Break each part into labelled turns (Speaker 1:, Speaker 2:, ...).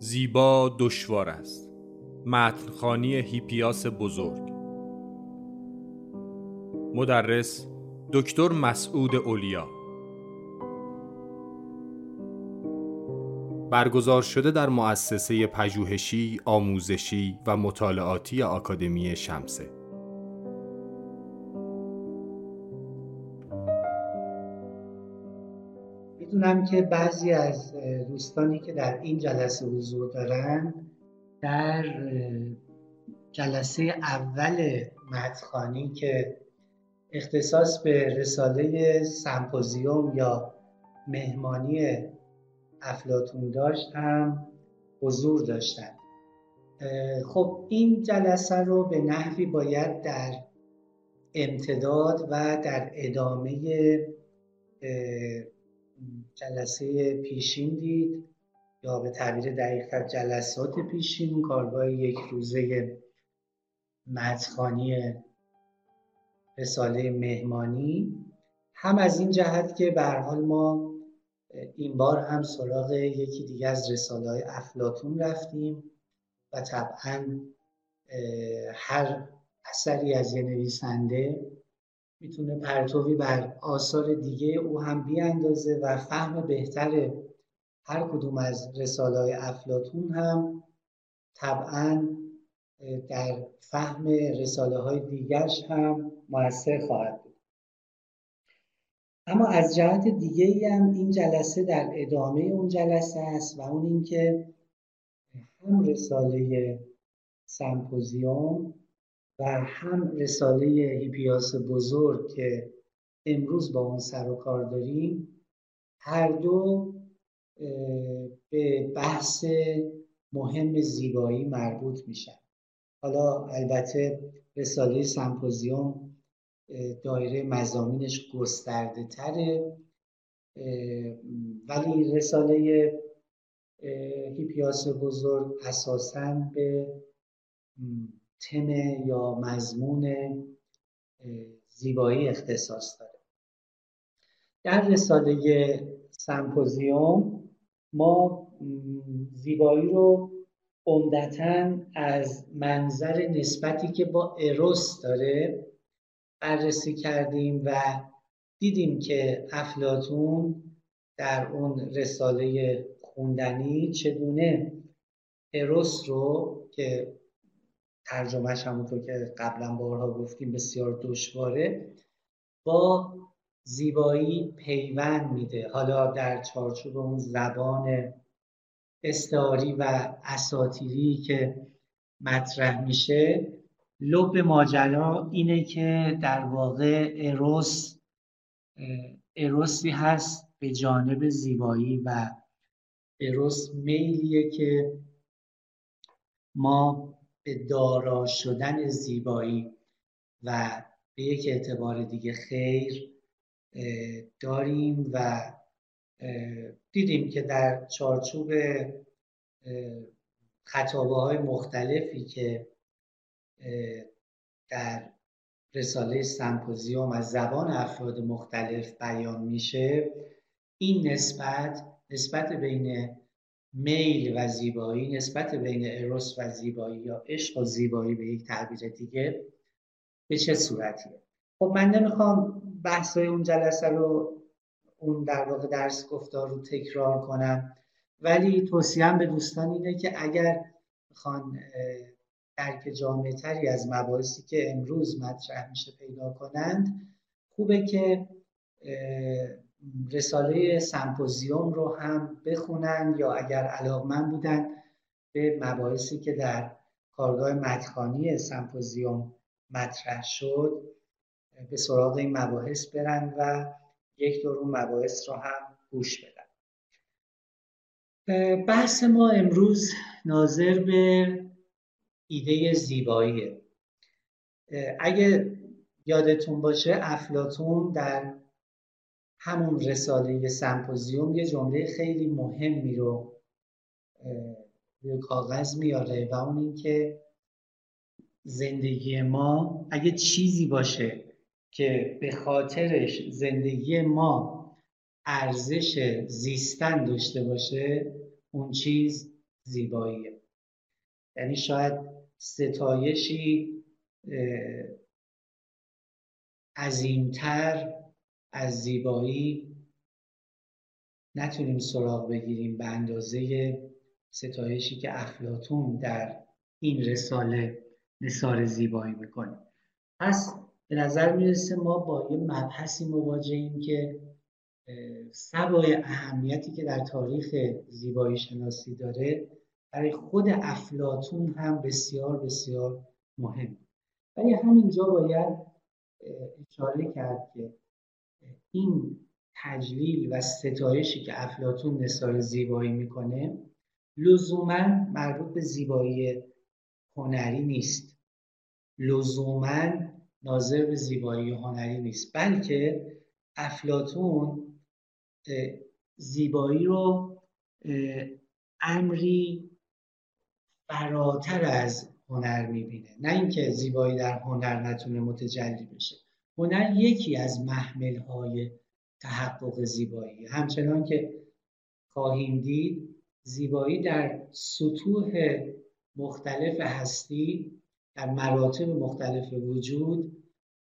Speaker 1: زیبا دشوار است. متنخانی هیپیاس بزرگ. مدرس دکتر مسعود اولیا. برگزار شده در مؤسسه پژوهشی، آموزشی و مطالعاتی آکادمی شمسه.
Speaker 2: می‌دونم که بعضی از دوستانی که در این جلسه حضور دارن در جلسه اول مدخانی که اختصاص به رساله سمپوزیوم یا مهمانی افلاتون داشت هم حضور داشتن. خب این جلسه رو به نحوی باید در امتداد و در ادامه جلسه پیشین دید. یا به تعبیر دقیقتر جلسات پیشین. کارگاه یک روزه مدخانی رساله مهمانی. هم از این جهت که به حال ما این بار هم سراغ یکی دیگه از رساله های افلاتون رفتیم و طبعا هر اثری از یه نویسنده می‌تونه پرتوی بر آثار دیگه او هم بیاندازه و فهم بهتر هر کدوم از رساله های افلاتون هم طبعا در فهم رساله های دیگرش هم موثر خواهد بود. اما از جهت دیگه ای هم این جلسه در ادامه اون جلسه است و اون اینکه هم رساله سمپوزیوم و هم رساله هیپیاس بزرگ که امروز با اون سر و کار داریم هر دو به بحث مهم زیبایی مربوط میشن. حالا البته رساله سمپوزیوم دایره مزامینش گسترده تره ولی رساله هیپیاس بزرگ اساسا به تم یا مضمون زیبایی اختصاص داره. در رساله سمپوزیوم ما زیبایی رو عمدتا از منظر نسبتی که با اروس داره بررسی کردیم و دیدیم که افلاتون در اون رساله خوندنی چگونه اروس رو که ترجمهش همونطور که قبلا بارها گفتیم بسیار دشواره با زیبایی پیوند میده. حالا در چارچوب اون زبان استعاری و اساتیری که مطرح میشه لب ماجرا اینه که در واقع اروس اروسی هست به جانب زیبایی و اروس میلیه که ما به دارا شدن زیبایی و به یک اعتبار دیگه خیر داریم و دیدیم که در چارچوب خطابه های مختلفی که در رساله سمپوزیوم از زبان افراد مختلف بیان میشه این نسبت نسبت بین میل و زیبایی نسبت بین اروس و زیبایی یا عشق و زیبایی به یک تعبیر دیگه به چه صورتیه؟ خب من نمی‌خوام بحث اون جلسه رو اون در واقع درس گفتار رو تکرار کنم ولی توصیم به دوستان اینه که اگر می‌خوان درک جامعه تری از مباحثی که امروز مطرح میشه پیدا کنند خوبه که رساله سمپوزیوم رو هم بخونن یا اگر علاقمند بودن به مباحثی که در کارگاه مدخانی سمپوزیوم مطرح شد به سراغ این مباحث برن و یک دور اون مباحث رو هم گوش بدن. بحث ما امروز ناظر به ایده زیباییه. اگه یادتون باشه افلاتون در همون رساله سمپوزیوم یه جمله خیلی مهمی رو روی کاغذ میاره و اون اینکه زندگی ما اگه چیزی باشه که به خاطرش زندگی ما ارزش زیستن داشته باشه اون چیز زیباییه. یعنی شاید ستایشی عظیمتر از زیبایی نتونیم سراغ بگیریم به اندازه ستایشی که افلاتون در این رساله نثار زیبایی می‌کنه. پس به نظر می‌رسه ما با یه مبحثی مواجهیم که سبای اهمیتی که در تاریخ زیبایی شناسی داره برای خود افلاتون هم بسیار بسیار مهم. ولی همینجا باید اشاره کرد که این تجلیل و ستایشی که افلاتون نثار زیبایی می‌کنه لزوما مربوط به زیبایی هنری نیست. لزوما ناظر به زیبایی هنری نیست. بلکه افلاتون زیبایی رو امری فراتر از هنر می‌بینه. نه اینکه زیبایی در هنر نتونه متجلی بشه. هنر یکی از محمل های تحقق زیبایی. همچنان که خواهیم دید زیبایی در سطوح مختلف هستی در مراتب مختلف وجود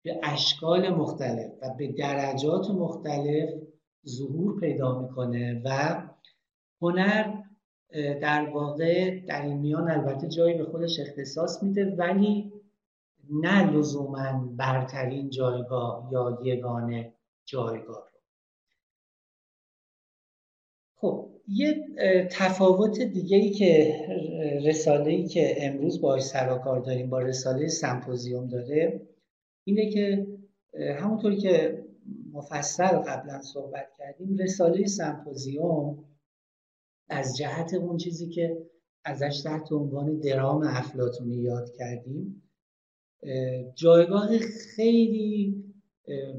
Speaker 2: به اشکال مختلف و به درجات مختلف ظهور پیدا می‌کنه و هنر در واقع در این میان البته جایی به خودش اختصاص میده ولی نه لزوما برترین جایگاه یا یگانه جایگاه رو. خب یه تفاوت دیگه ای که رساله ای که امروز باش سراکار داریم با رساله سمپوزیوم داره اینه که همونطوری که مفصل قبلا صحبت کردیم رساله سمپوزیوم از جهت اون چیزی که ازش تحت عنوان درام افلاتونی یاد کردیم. جایگاه خیلی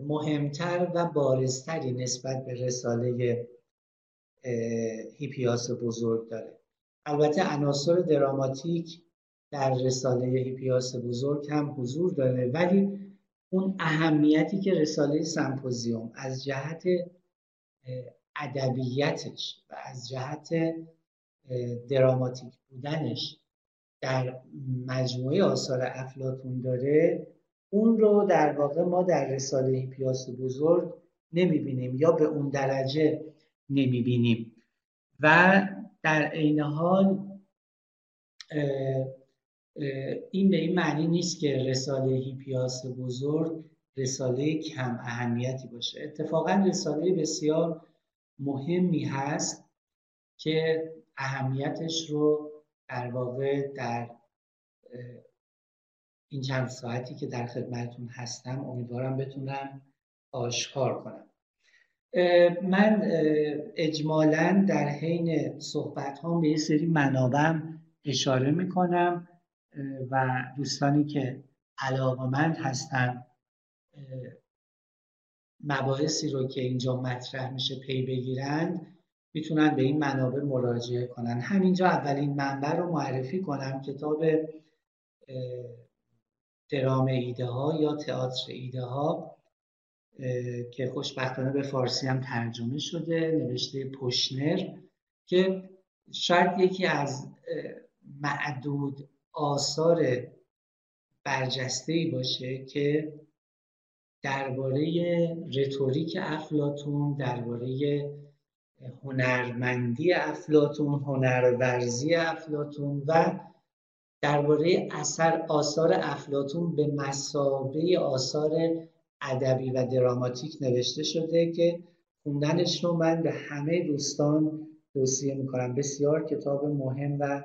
Speaker 2: مهمتر و بارزتری نسبت به رساله هیپیاس بزرگ داره. البته عناصر دراماتیک در رساله هیپیاس بزرگ هم حضور داره ولی اون اهمیتی که رساله سمپوزیوم از جهت ادبیتش و از جهت دراماتیک بودنش در مجموعه آثار افلاتون داره اون رو در واقع ما در رساله هیپیاس بزرگ نمی‌بینیم یا به اون درجه نمی‌بینیم. و در عین حال این به این معنی نیست که رساله هیپیاس بزرگ رساله کم اهمیتی باشه. اتفاقا رساله بسیار مهمی هست که اهمیتش رو در واقع در این چند ساعتی که در خدمتتون هستم امیدوارم بتونم آشکار کنم. من اجمالا در حین صحبت ها به یه سری منابم اشاره می‌کنم و دوستانی که علاقمند هستن مباحثی رو که اینجا مطرح میشه پی بگیرند می‌تونن به این منابع مراجعه کنن. همینجا اولین منبع رو معرفی کنم کتاب درام ایده ها یا تئاتر ایده ها که خوشبختانه به فارسی هم ترجمه شده نوشته پشنر که شاید یکی از معدود آثار برجسته ای باشه که درباره رتوریک افلاتون درباره هنرمندی افلاتون هنرورزی افلاتون و درباره اثر آثار افلاتون به مسابه آثار ادبی و دراماتیک نوشته شده که خوندنش رو من به همه دوستان توصیه می‌کنم. بسیار کتاب مهم و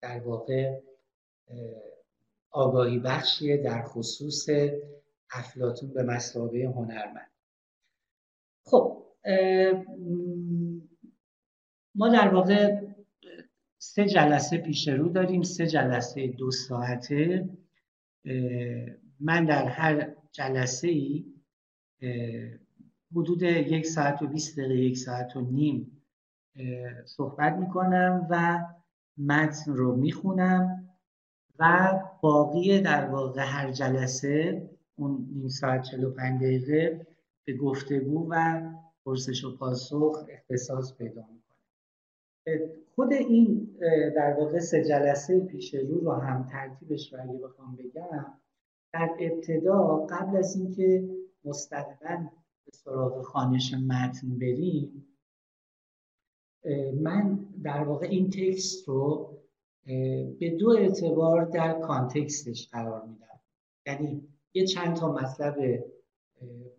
Speaker 2: در واقع آگاهی بخشیه در خصوص افلاتون به مسابه هنرمند. خب ما در واقع سه جلسه پیش رو داریم سه جلسه دو ساعته. من در هر جلسه ای حدود یک ساعت و بیست دقیقه یک ساعت و نیم صحبت می‌کنم و متن رو می‌خونم و باقی در واقع هر جلسه اون نیم ساعت 45 دقیقه به گفتگو و پرسش و پاسخ اختصاص پیدا می‌کنه. خود این در واقع سه جلسه پیش رو رو هم ترتیبش رو اگه بخوام بگم در ابتدا قبل از اینکه مستقیما به سراغ خانش متن بریم من در واقع این تکست رو به دو اعتبار در کانتکستش قرار میدم. یعنی یه چند تا مطلب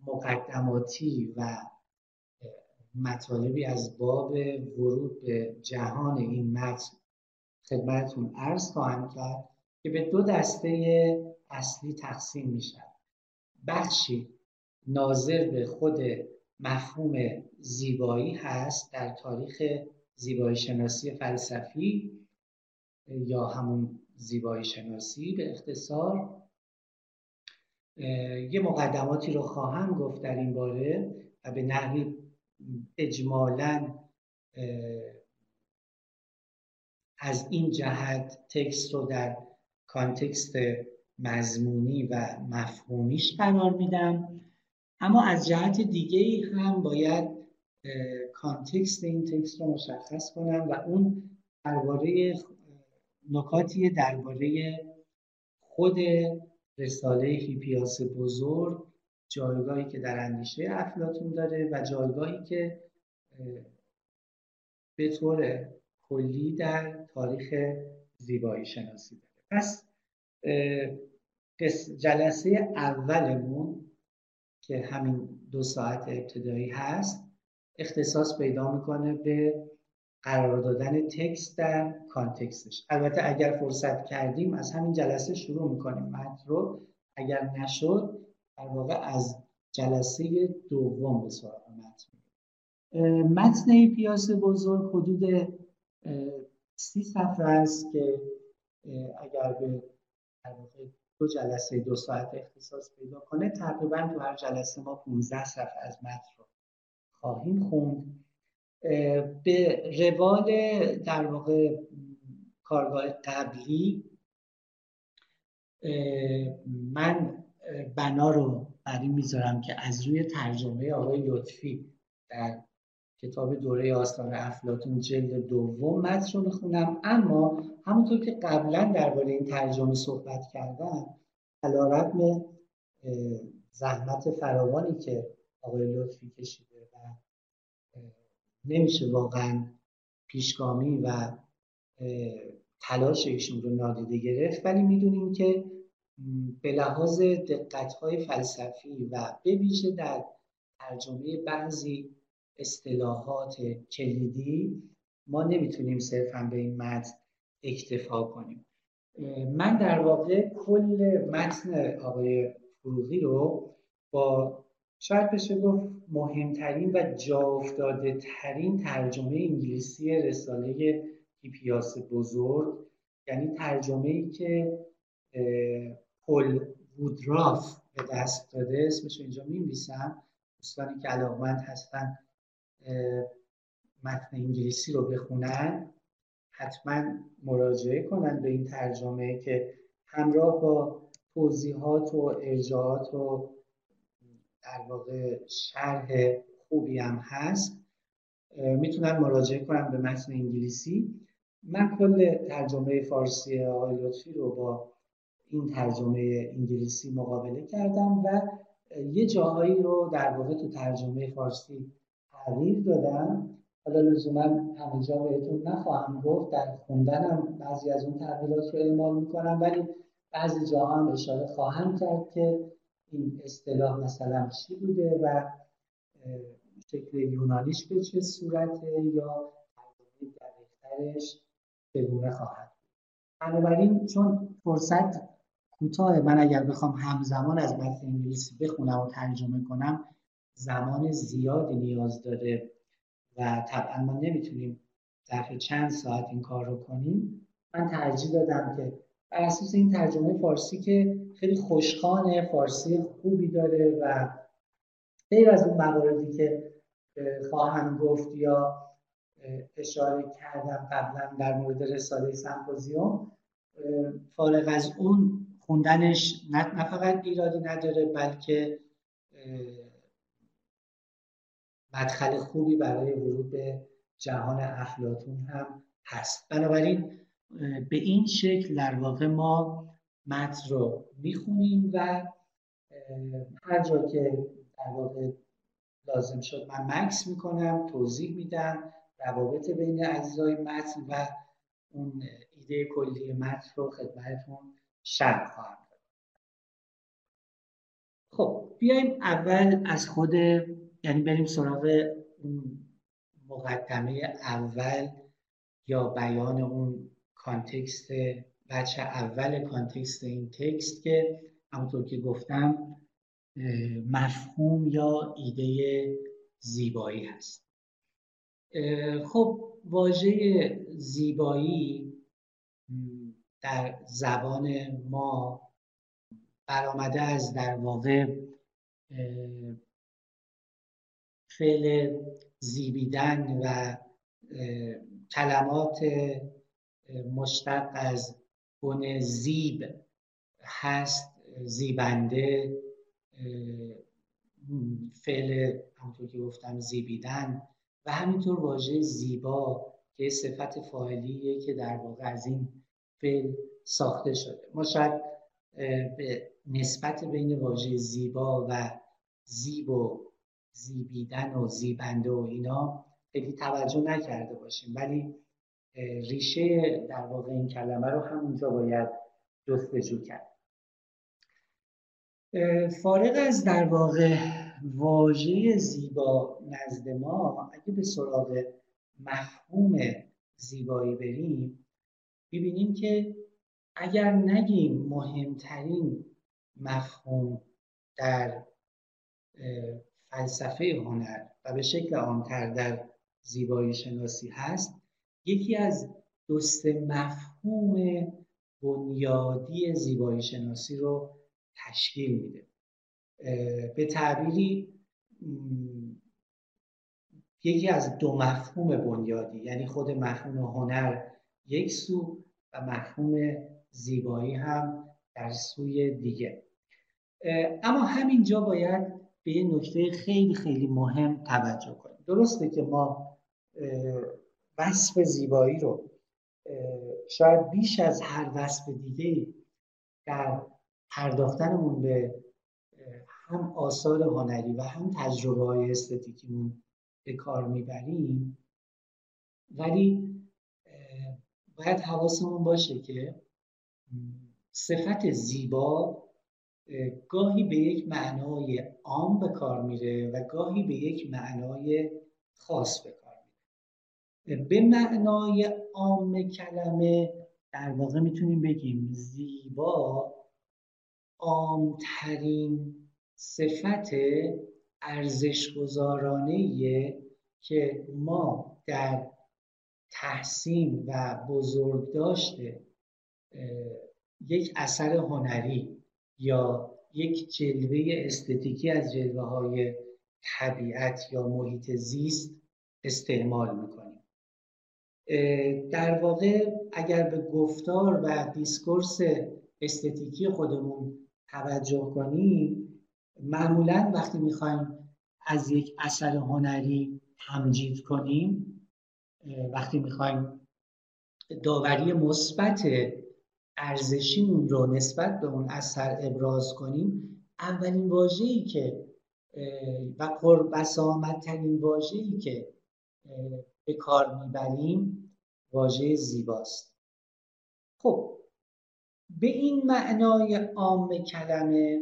Speaker 2: مقدماتی و مطالبی از باب ورود به جهان این متن خدمتتون عرض خواهم کرد که به دو دسته اصلی تقسیم میشن بخشی ناظر به خود مفهوم زیبایی هست در تاریخ زیبایی شناسی فلسفی یا همون زیبایی شناسی به اختصار. یه مقدماتی رو خواهم گفت در این باره و به نحوی اجمالا از این جهت تکست رو در context مضمونی و مفهومیش قرار میدم. اما از جهت دیگه ای هم باید context این text رو مشخص کنم و اون درباره نکاتی درباره خود رساله هیپیاس بزرگ جایگاهی که در اندیشه افلاطون داره و جایگاهی که به طور کلی در تاریخ زیبایی شناسی داره. پس جلسه اولمون که همین دو ساعت ابتدایی هست اختصاص پیدا می‌کنه به قرار دادن تکست در کانتکستش. البته اگر فرصت کردیم از همین جلسه شروع می‌کنیم. متن رو اگر نشد در واقع از جلسه دوم به سراغ متن متن پیاس بزرگ حدود سی صفحه است که اگر به دو جلسه دو ساعت اختصاص پیدا کنه تقریبا تو هر جلسه ما 15 صفحه از متن رو خواهیم خوند. به روال در واقع کارگاه قبلی من بنا رو بر این می‌ذارم که از روی ترجمه آقای لطفی در کتاب دوره آستان افلاتون جلد دوم متن رو بخونم. اما همونطور که قبلا درباره این ترجمه صحبت کردم علا زحمت فراوانی که آقای لطفی کشیده و نمیشه واقعا پیشگامی و تلاش ایشون رو نادیده گرفت. ولی می‌دونیم که به لحاظ دقت های فلسفی و به در ترجمه بعضی اصطلاحات کلیدی ما نمی‌تونیم صرفا به این متن اکتفا کنیم. من در واقع کل متن آقای فروغی رو با شاید بشه گفت مهمترین و جا ترین ترجمه انگلیسی رساله هیپیاس بزرگ یعنی ترجمه ای که پل وودراف به دست داده. اسمش اینجا می دوستانی که علاقمند هستن متن انگلیسی رو بخونن حتما مراجعه کنن به این ترجمه که همراه با توضیحات و ارجاعات و در واقع شرح خوبی هم هست. می‌تونن مراجعه کنن به متن انگلیسی. من کل ترجمه فارسی آقای لطفی رو با این ترجمه انگلیسی مقابله کردم و یه جاهایی رو در واقع تو ترجمه فارسی تغییر دادم. حالا لزوما همه جا بهتون نخواهم گفت در خوندنم بعضی از اون تغییرات رو اعمال می‌کنم ولی بعضی جاها هم اشاره خواهم کرد که این اصطلاح مثلا چی بوده و شکل یونانیش به چه صورته یا ترجمه دقیقترش چگونه خواهد بنابراین چون فرصت کوتاه من اگر بخوام همزمان از متن انگلیسی بخونم و ترجمه کنم زمان زیادی نیاز داره و طبعا ما نمی‌تونیم ظرف چند ساعت این کار رو کنیم. من ترجیح دادم که بر اساس این ترجمه فارسی که خیلی خوشخانه فارسی خوبی داره و غیر از اون مواردی که خواهم گفت یا اشاره کردم قبلا در مورد رساله سمپوزیوم فارغ از اون خوندنش نه فقط ایرادی نداره بلکه مدخل خوبی برای ورود به جهان افلاتون هم هست. بنابراین به این شکل در واقع ما متن رو می‌خونیم و هر جا که در واقع لازم شد من مکس می‌کنم توضیح میدم روابط بین اجزای متن و اون ایده کلی متن رو خدمتتون شرح خواهم خب بیایم اول از خود یعنی بریم سراغ اون مقدمه اول یا بیان اون کانتکست بچه اول کانتکست این تکست که همونطور که گفتم مفهوم یا ایده زیبایی هست. خب واژه زیبایی در زبان ما برآمده از در واقع فعل زیبیدن و کلمات مشتق از گونه زیب هست زیبنده فعل همونطور که گفتم زیبیدن و همینطور واژه زیبا که صفت فاعلیه که در واقع از این فعل ساخته شده. ما شاید به نسبت بین واژه زیبا و زیب و زیبیدن و زیبنده و اینا خیلی توجه نکرده باشیم. ولی ریشه در واقع این کلمه رو همونجا باید جستجو کرد. فارغ از در واقع واژه زیبا نزد ما اگه به سراغ مفهوم زیبایی بریم ببینیم که اگر نگیم مهمترین مفهوم در فلسفه هنر و به شکل عامتر در زیبایی شناسی هست یکی از دوست مفهوم بنیادی زیبایی شناسی رو تشکیل میده. به تعبیری یکی از دو mafhum بنیادی یعنی خود مفهوم هنر یک سو و مفهوم زیبایی هم در سوی دیگه. اما همینجا باید به یه نکته خیلی خیلی مهم توجه کنیم. درسته که ما وصف زیبایی رو شاید بیش از هر وصف دیگه در پرداختنمون به هم آثار هنری و هم تجربه های استتیکیمون به کار می‌بریم. ولی باید حواسمون باشه که صفت زیبا گاهی به یک معنای عام به کار میره و گاهی به یک معنای خاص به به معنای عام کلمه در واقع می‌تونیم بگیم زیبا عامترین صفت ارزشگذارانه که ما در تحسین و بزرگداشت یک اثر هنری یا یک جلوه استتیکی از جلوه های طبیعت یا محیط زیست استعمال می‌کنیم. در واقع اگر به گفتار و دیسکورس استتیکی خودمون توجه کنیم معمولا وقتی می‌خوایم از یک اثر هنری تمجید کنیم وقتی می‌خوایم داوری مثبت ارزشیمون رو نسبت به اون اثر ابراز کنیم اولین واژه‌ای که و پربسامدترین واژه‌ای که به کار می‌بریم واژه زیباست. خب به این معنای عام کلمه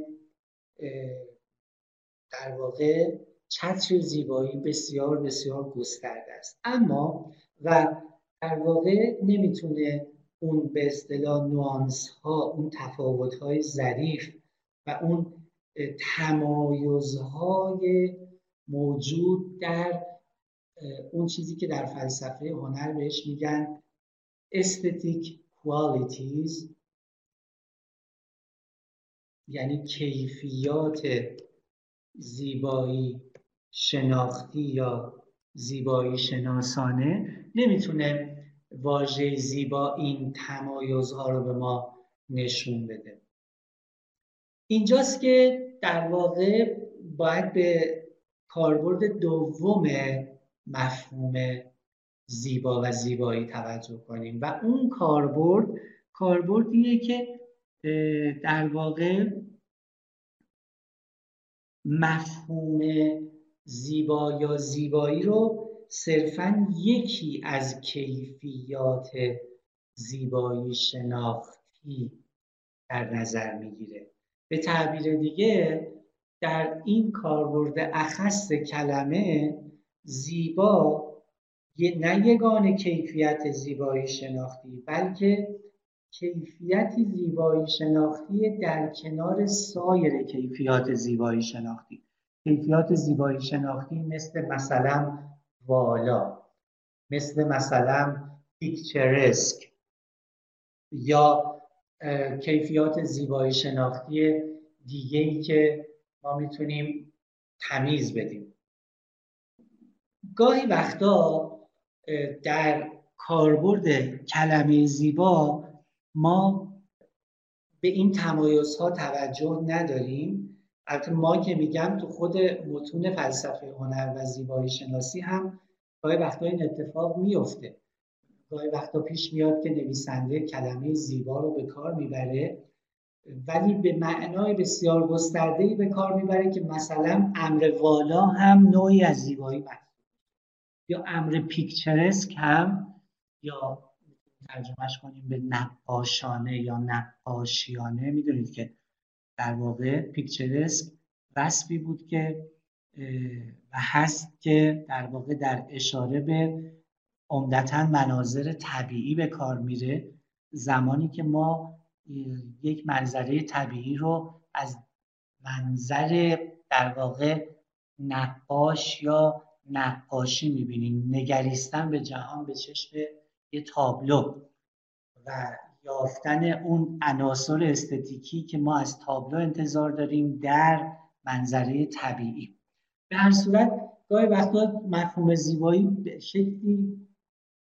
Speaker 2: در واقع چتر زیبایی بسیار بسیار گسترده است. اما و در واقع نمی‌تونه اون به اصطلاح نوانس ها اون تفاوت های ظریف و اون تمایزهای موجود در اون چیزی که در فلسفه هنر بهش میگن استتیک qualities یعنی کیفیات زیبایی شناختی یا زیبایی شناسانه نمی‌تونه واژه زیبا این تمایزها رو به ما نشون بده. اینجاست که در واقع باید به کاربرد دوم مفهوم زیبا و زیبایی توجه کنیم. و اون کاربرد کاربردیه که در واقع مفهوم زیبا یا زیبایی رو صرفا یکی از کیفیات زیبایی شناختی در نظر می‌گیره. به تعبیر دیگه در این کاربرد اخص کلمه زیبا نه یگان کیفیت زیبایی شناختی بلکه کیفیتی زیبایی شناختی در کنار سایر کیفیات زیبایی شناختی. کیفیات زیبایی شناختی مثل مثلا والا مثل مثلا پیکچرسک یا کیفیات زیبایی شناختی دیگه ای که ما می‌تونیم تمیز بدیم. گاهی وقتا در کاربرد کلمه زیبا ما به این تمایز ها توجه نداریم. البته ما که میگم تو خود متون فلسفه هنر و زیبایی شناسی هم گاهی وقتا این اتفاق میفته. گاهی وقتا پیش میاد که نویسنده کلمه زیبا رو به کار می‌بره ولی به معنای بسیار گسترده‌ای به کار می‌بره که مثلا امر والا هم نوعی از زیبایی محسوب یا امر پیکچرسک هم یا ترجمهش کنیم به نقاشانه یا نقاشیانه. می‌دونید که در واقع پیکچرسک وصفی بود که و هست که در واقع در اشاره به عمدتا مناظر طبیعی به کار میره. زمانی که ما یک منظره طبیعی رو از منظر در واقع نقاش یا نقاشی می‌بینیم نگریستن به جهان به چشم یه تابلو و یافتن اون عناصر استتیکی که ما از تابلو انتظار داریم در منظره طبیعی. به هر صورت گاهی وقتا مفهوم زیبایی به شکلی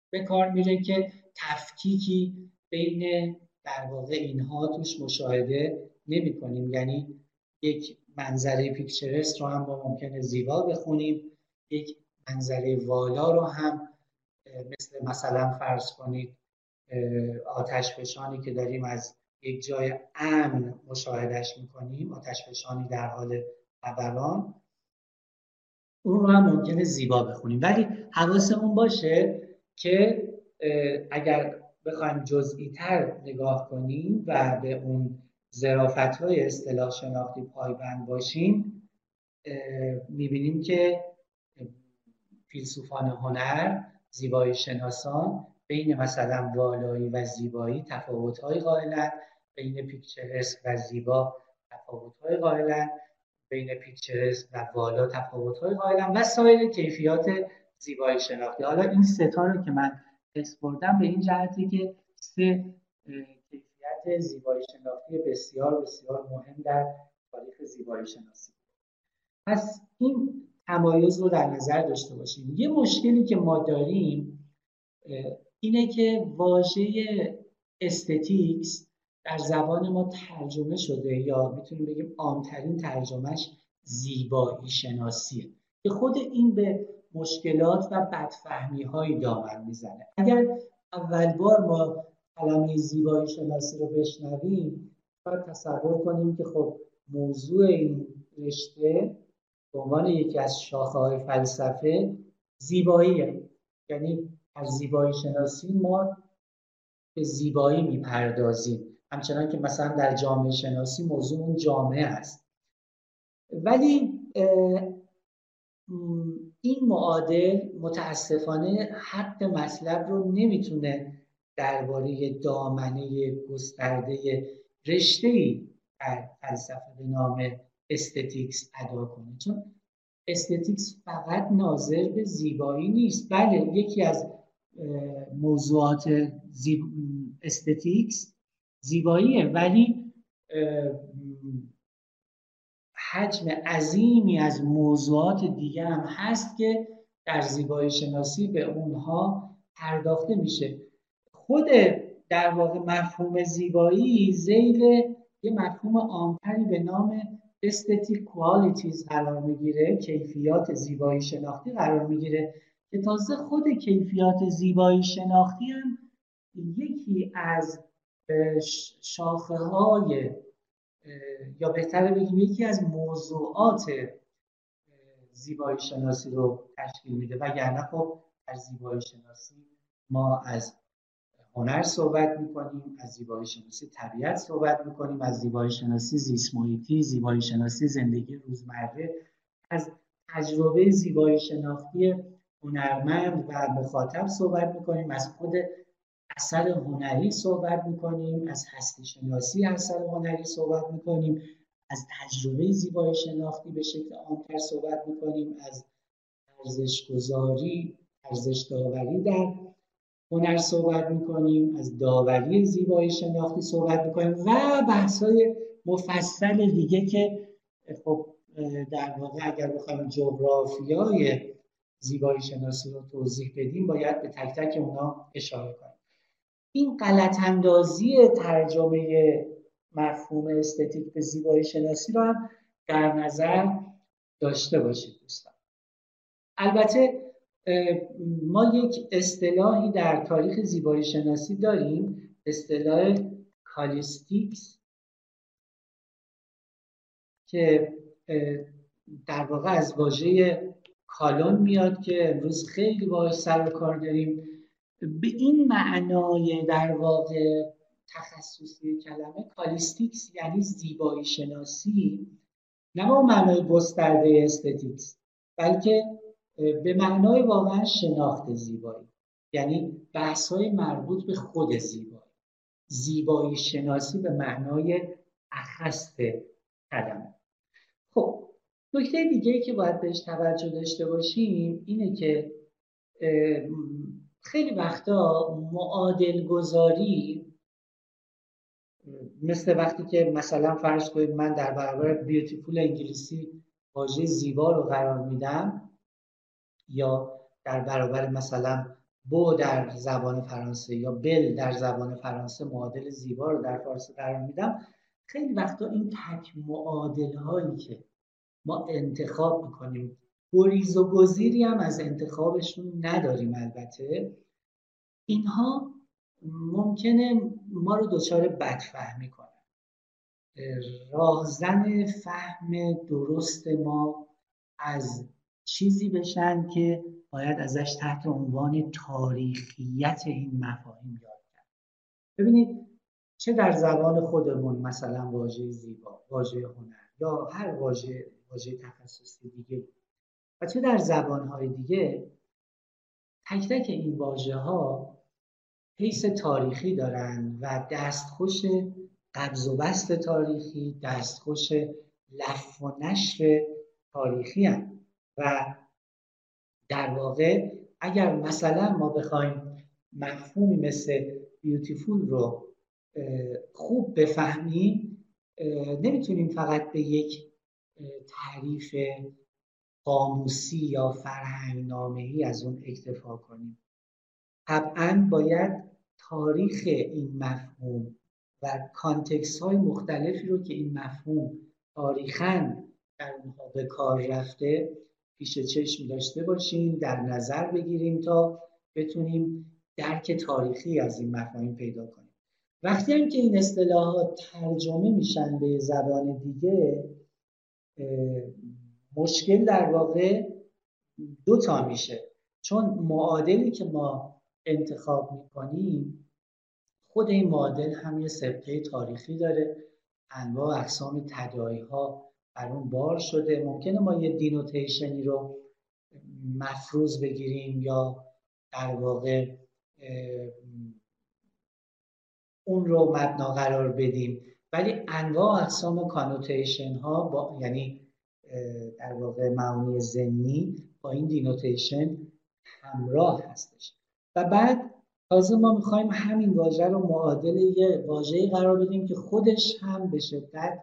Speaker 2: به کار میره که تفکیکی بین در واقع اینها توش مشاهده نمی کنیم یعنی یک منظره پیکچرست رو هم با ممکنه زیبا بخونیم. یک منظره والا رو هم مثل مثلا فرض کنید آتش فشانی که داریم از یک جای امن مشاهدش می‌کنیم آتش فشانی در حال فوران اون رو هم ممکنه زیبا بخونیم. ولی حواسمون باشه که اگر بخوایم جزئی تر نگاه کنیم و به اون زرافت های اصطلاح شناختی پایبند باشیم می‌بینیم که فیلسوفان هنر زیبایی شناسان بین مثلا والایی و زیبایی تفاوت های قائلن بین پیکچرس و زیبا تفاوت های قائلن بین پیکچرس و والا تفاوت های قائلن و سایر کیفیات زیبایی شناختی. حالا این ستا رو که من اسم بردم به این جهتی که سه کیفیت زیبایی شناختی بسیار بسیار مهم در تاریخ زیبایی شناسی. پس این تمایز رو در نظر داشته باشیم. یه مشکلی که ما داریم اینه که واژه استتیکس در زبان ما ترجمه شده یا می‌تونیم بگیم عامترین ترجمهش زیبایی شناسیه که خود این به مشکلات و بدفهمی های دامن می‌زنه. اگر اول بار ما کلمه زیبایی شناسی رو بشنویم باید تصور کنیم که خب موضوع این رشته به عنوان یکی از شاخه های فلسفه زیباییه یعنی از زیبایی شناسی ما به زیبایی می‌پردازیم. همچنان که مثلا در جامعه شناسی موضوع اون جامعه است. ولی این معادل متاسفانه حق مطلب رو نمی‌تونه درباره دامنه گسترده رشته ای در فلسفه به نام aesthetics ادا کنه. چون aesthetics فقط ناظر به زیبایی نیست. بله یکی از موضوعات زیب... aesthetics زیباییه ولی حجم عظیمی از موضوعات دیگه هم هست که در زیبایی شناسی به اونها پرداخته میشه. خود در واقع مفهوم زیبایی ذیل یه مفهوم عامتری به نام استتیک کوالیتیز قرار می‌گیره کیفیات زیبایی شناختی قرار می‌گیره که تازه خود کیفیات زیبایی شناختی هم یکی از شاخه های یا بهتر بگیم یکی از موضوعات زیبایی شناسی رو تشکیل میده. وگرنه خب در زیبایی شناسی ما از هنر صحبت می‌کنیم از زیبایی شناسی طبیعت صحبت می‌کنیم از زیبایی شناسی زیست محیطی زیبایی شناسی زندگی روزمره. از تجربه زیبایی شناختی هنرمند و مخاطب صحبت می‌کنیم از خود اثر هنری صحبت می‌کنیم از هستی شناسی اثر هنری صحبت می‌کنیم از تجربه زیبایی شناختی به شکل عامتر صحبت می‌کنیم از ارزش گذاری ارزش داوری در هنر صحبت می‌کنیم از داوری زیبایی شناختی صحبت می‌کنیم و بحث های مفصل دیگه که خب در واقع اگر بخوایم جغرافیای زیبایی شناسی رو توضیح بدیم باید به تک تک اونا اشاره کنیم. این غلط اندازی ترجمه مفهوم استتیک به زیبایی شناسی رو هم در نظر داشته باشید دوستان. البته ما یک اصطلاحی در تاریخ زیبایی شناسی داریم اصطلاح کالیستیکس که در واقع از واژه کالون میاد که امروز خیلی باهاش سر و کار داریم. به این معنای در واقع تخصصی کلمه callistics یعنی زیبایی شناسی نه با معنای گسترده aesthetics بلکه به معنای واقعا شناخت زیبایی. یعنی بحث های مربوط به خود زیبایی. زیبایی شناسی به معنای اخست کلمه خب نکته دیگه که باید بهش توجه داشته باشیم اینه که خیلی وقتا معادل گذاری مثل وقتی که مثلا فرض کنید من در برابر بیوتیفول انگلیسی واژه زیبا رو قرار میدم یا در برابر مثلا بو در زبان فرانسه یا بل در زبان فرانسه معادل زیبا رو در فارسی قرار میدم خیلی وقتا این تک معادل هایی که ما انتخاب می‌کنیم گریز و گزیری هم از انتخابشون نداریم البته. اینها ممکنه ما رو دچار بدفهمی کنن. راهزن فهم درست ما از چیزی بشن که باید ازش تحت عنوان تاریخیت این مفاهیم یاد کرد ببینید چه در زبان خودمون مثلا واژه زیبا واژه هنر یا هر واژه واژه تخصصی دیگه و چه در زبانهای دیگه تک تک این واژه ها حیث تاریخی دارن و دستخوش قبض و بست تاریخی دستخوش لف و نشر تاریخی هن. و در واقع اگر مثلا ما بخوایم مفهومی مثل بیوتیفول رو خوب بفهمیم نمی‌تونیم فقط به یک تعریف قاموسی یا فرهنگ ای از اون اکتفا کنیم. طبعا باید تاریخ این مفهوم و کانتکس های مختلفی رو که این مفهوم تاریخا در اونها به کار رفته پیش چشم داشته باشیم در نظر بگیریم تا بتونیم درک تاریخی از این مفاهیم پیدا کنیم. وقتی هم که این اصطلاحات ترجمه میشن به زبان دیگه مشکل در واقع دو تا میشه. چون معادلی که ما انتخاب می‌کنیم خود این معادل هم یه سبقه تاریخی داره. انواع اقسام تدایی ها اون بار شده. ممکنه ما یه دینوتیشنی رو مفروض بگیریم یا در واقع اون رو مبنا قرار بدیم. ولی انواع اقسام کانوتیشن ها با یعنی در واقع معانی زنی با این دینوتیشن همراه هستش. و بعد تازه ما می‌خوایم همین واژه رو معادل یه واژه‌ای قرار بدیم که خودش هم به شدت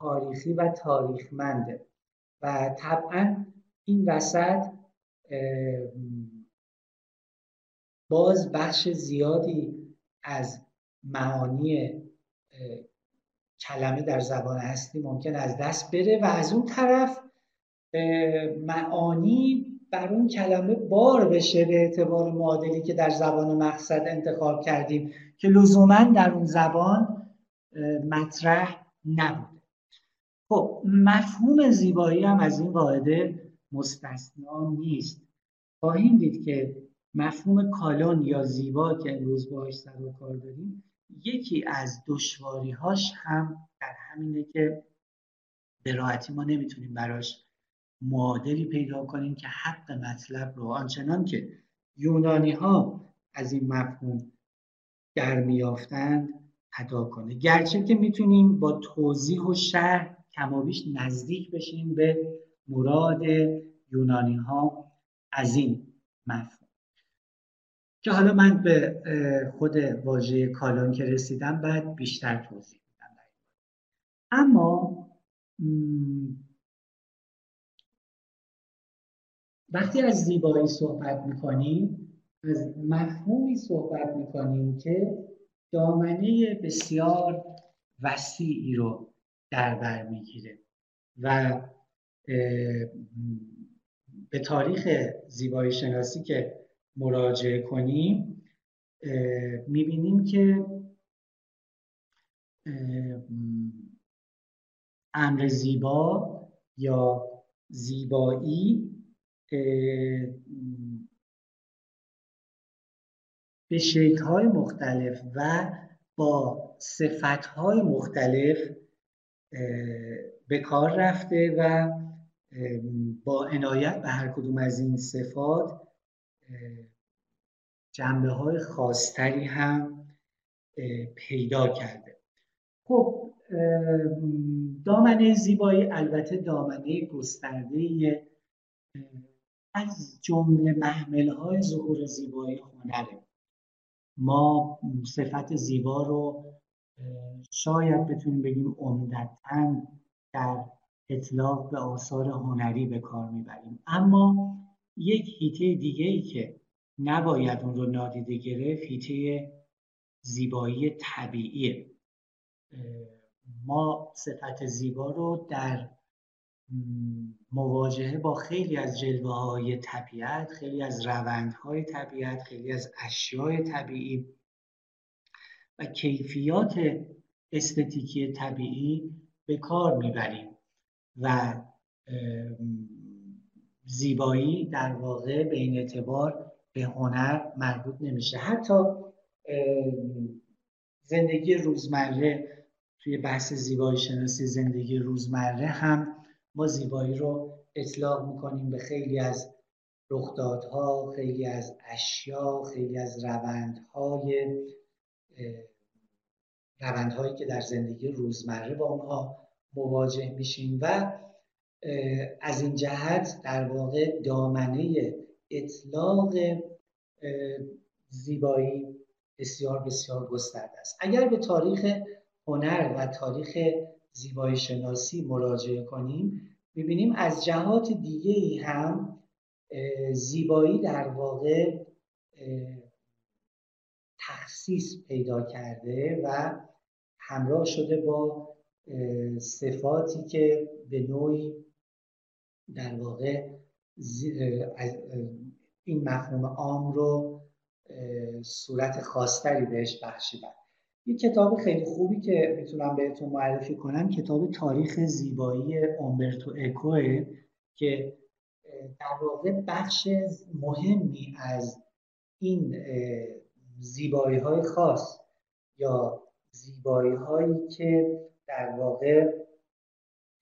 Speaker 2: تاریخی و تاریخمنده. و طبعا این وسط باز بخش زیادی از معانی کلمه در زبان هستی ممکن از دست بره و از اون طرف معانی بر اون کلمه بار بشه به اعتبار معادلی که در زبان مقصد انتخاب کردیم که لزوما در اون زبان مطرح نبوده خب مفهوم زیبایی هم از این قاعده مستثنا نیست. خواهیم دید که مفهوم کالون یا زیبا که امروز باهاش سر و کار داریم یکی از دشواریهاش هم در همینه که به راحتی ما نمی‌تونیم براش معادلی پیدا کنیم که حق مطلب رو. آنچنان که یونانی ها از این مفهوم در میافتند ادا کنه. گرچه که می‌تونیم با توضیح و شرح کمابیش نزدیک بشیم به مراد یونانی ها از این مفهوم. که حالا من به خود واژه کالون که رسیدم بعد بیشتر توضیح میدم اما وقتی از زیبایی صحبت می‌کنیم از مفهومی صحبت می‌کنیم که دامنه بسیار وسیعی رو در بر می‌گیره. و به تاریخ زیبایی شناسی که مراجعه کنیم می‌بینیم که امر زیبا یا زیبایی به شکل‌های مختلف و با صفت‌های مختلف به کار رفته و با عنایت به هر کدوم از این صفات جنبه های خاصتری هم پیدا کرده. خب دامنه زیبایی البته دامنه گسترده از جمله محمل های ظهور زیبایی هنره. ما صفت زیبا رو شاید بتونیم بگیم عمدتا در اطلاق به آثار هنری به کار می‌بریم. اما یک هیته دیگه ای که نباید اون رو نادیده گرفت هیته زیبایی طبیعیه. ما صفت زیبا رو در مواجهه با خیلی از جلوه های طبیعت خیلی از روندهای طبیعت خیلی از اشیای طبیعی و کیفیات استتیکی طبیعی به کار می‌بریم و زیبایی در واقع به این اعتبار به هنر مربوط نمیشه. حتی زندگی روزمره توی بحث زیبایی شناسی زندگی روزمره هم ما زیبایی رو اطلاق می‌کنیم به خیلی از رخدادها خیلی از اشیا خیلی از روندهای روندهایی که در زندگی روزمره با اونها مواجه میشیم و از این جهت در واقع دامنه اطلاق زیبایی بسیار بسیار گسترده است. اگر به تاریخ هنر و تاریخ زیبایی شناسی مراجعه کنیم می‌بینیم از جهات دیگه هم زیبایی در واقع تخصیص پیدا کرده و همراه شده با صفاتی که به نوعی در واقع این مفهوم عام رو صورت خاصتری بهش بخشیدن. یک کتاب خیلی خوبی که می‌تونم بهتون معرفی کنم کتاب تاریخ زیبایی اومبرتو اکوه که در واقع بخش مهمی از این زیبایی های خاص یا زیبایی هایی که در واقع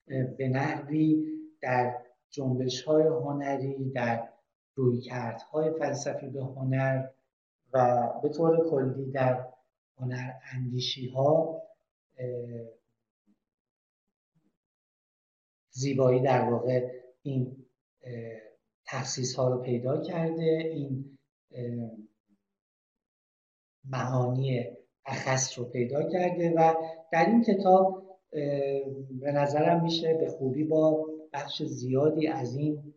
Speaker 2: به نحوی در جنبش های هنری در رویکردهای فلسفی به هنر و به طور کلی در هنر اندیشی ها زیبایی در واقع این تخصیص ها رو پیدا کرده این معانی اخص رو پیدا کرده و در این کتاب به نظرم میشه به خوبی با بخش زیادی از این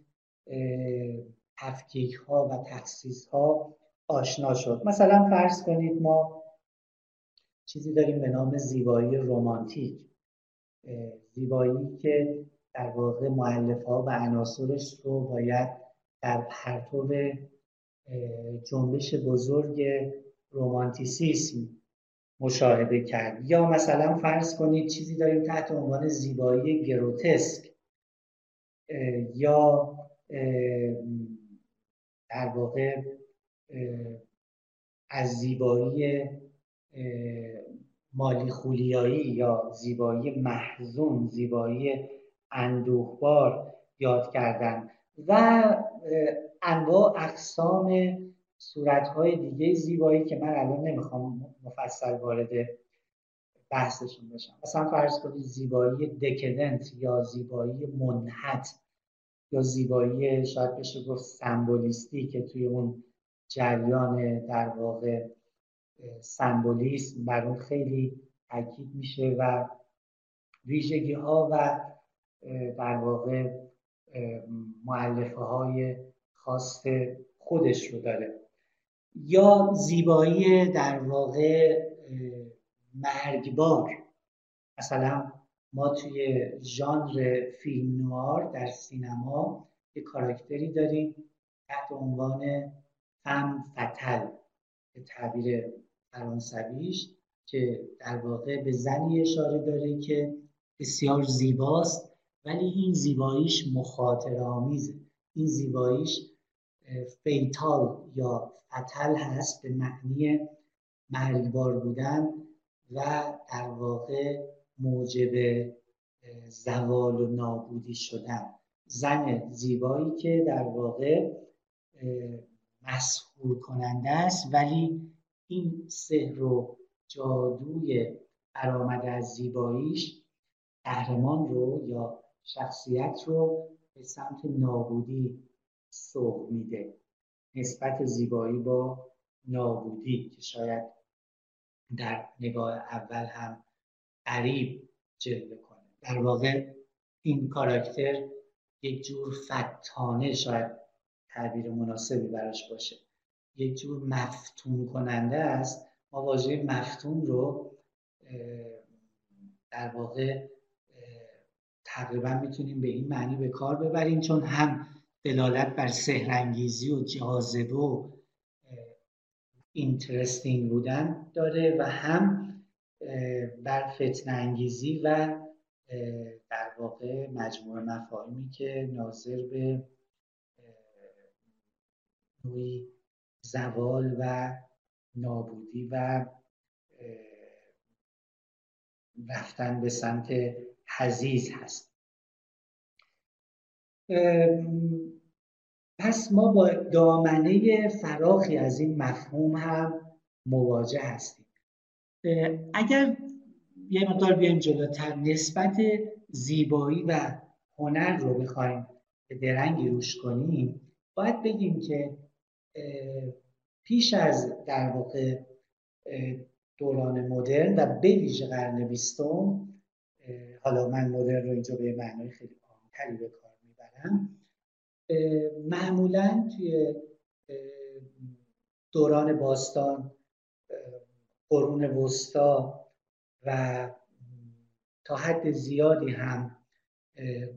Speaker 2: تفکیک ها و تخصیص ها آشنا شد. مثلا فرض کنید ما چیزی داریم به نام زیبایی رومانتیک زیبایی که در واقع معلف ها و عناصرش رو باید در پرتو جنبش بزرگ رومانتیسیسم مشاهده کرد. یا مثلا فرض کنید چیزی داریم تحت عنوان زیبایی گروتسک یا در واقع از زیبایی مالی خولیایی یا زیبایی محزون زیبایی اندوهبار یاد کردن. و انواع اقسام صورتهای دیگه زیبایی که من الان نمی‌خوام مفصل وارد بحثشون بشم. مثلا فرض کنید زیبایی دکدنت یا زیبایی منحت یا زیبایی شاید بشه گفت سمبولیستی که توی اون جریان در واقع سمبولیسم بر اون خیلی تاکید میشه و ویژگی ها و در واقع معلفه های خاص خودش رو داره. یا زیبایی در واقع مرگبار. مثلا ما توی ژانر فیلم نوار در سینما یه کاراکتری داریم تحت عنوان فم فتل به تعبیر فرانسویش که در واقع به زنی اشاره داره که بسیار زیباست ولی این زیباییش مخاطر آمیزه این زیباییش فیتال یا فتل هست به معنی مرگبار بودن و در واقع موجب زوال و نابودی شدن. زن زیبایی که در واقع مسهور کننده است ولی این سحر و جادوی برآمده از زیباییش قهرمان رو یا شخصیت رو به سمت نابودی سوق میده. نسبت زیبایی با نابودی که شاید در نگاه اول هم قریب جلوه کنه. در واقع این کاراکتر یک جور فتانه شاید تعبیر مناسبی براش باشه. یک جور مفتون کننده است. ما واژه مفتون رو در واقع تقریبا می‌تونیم به این معنی به کار ببریم چون هم دلالت بر سهرنگیزی و جاذبه و اینترستینگ بودن داره و هم بر فتن انگیزی و در واقع مجموع مفاهیمی که ناظر به نوعی زوال و نابودی و رفتن به سمت حزیز هست. پس ما با دامنه فراخی از این مفهوم هم مواجه هستیم. اگر یه مقدار بیایم جلوتر نسبت زیبایی و هنر رو بخوایم درنگی روش کنیم باید بگیم که پیش از در واقع دوران مدرن و به ویژه قرن بیستم حالا من مدرن رو اینجا به معنای خیلی عامتری به کار می‌برم معمولا توی دوران باستان قرون وسطا و تا حد زیادی هم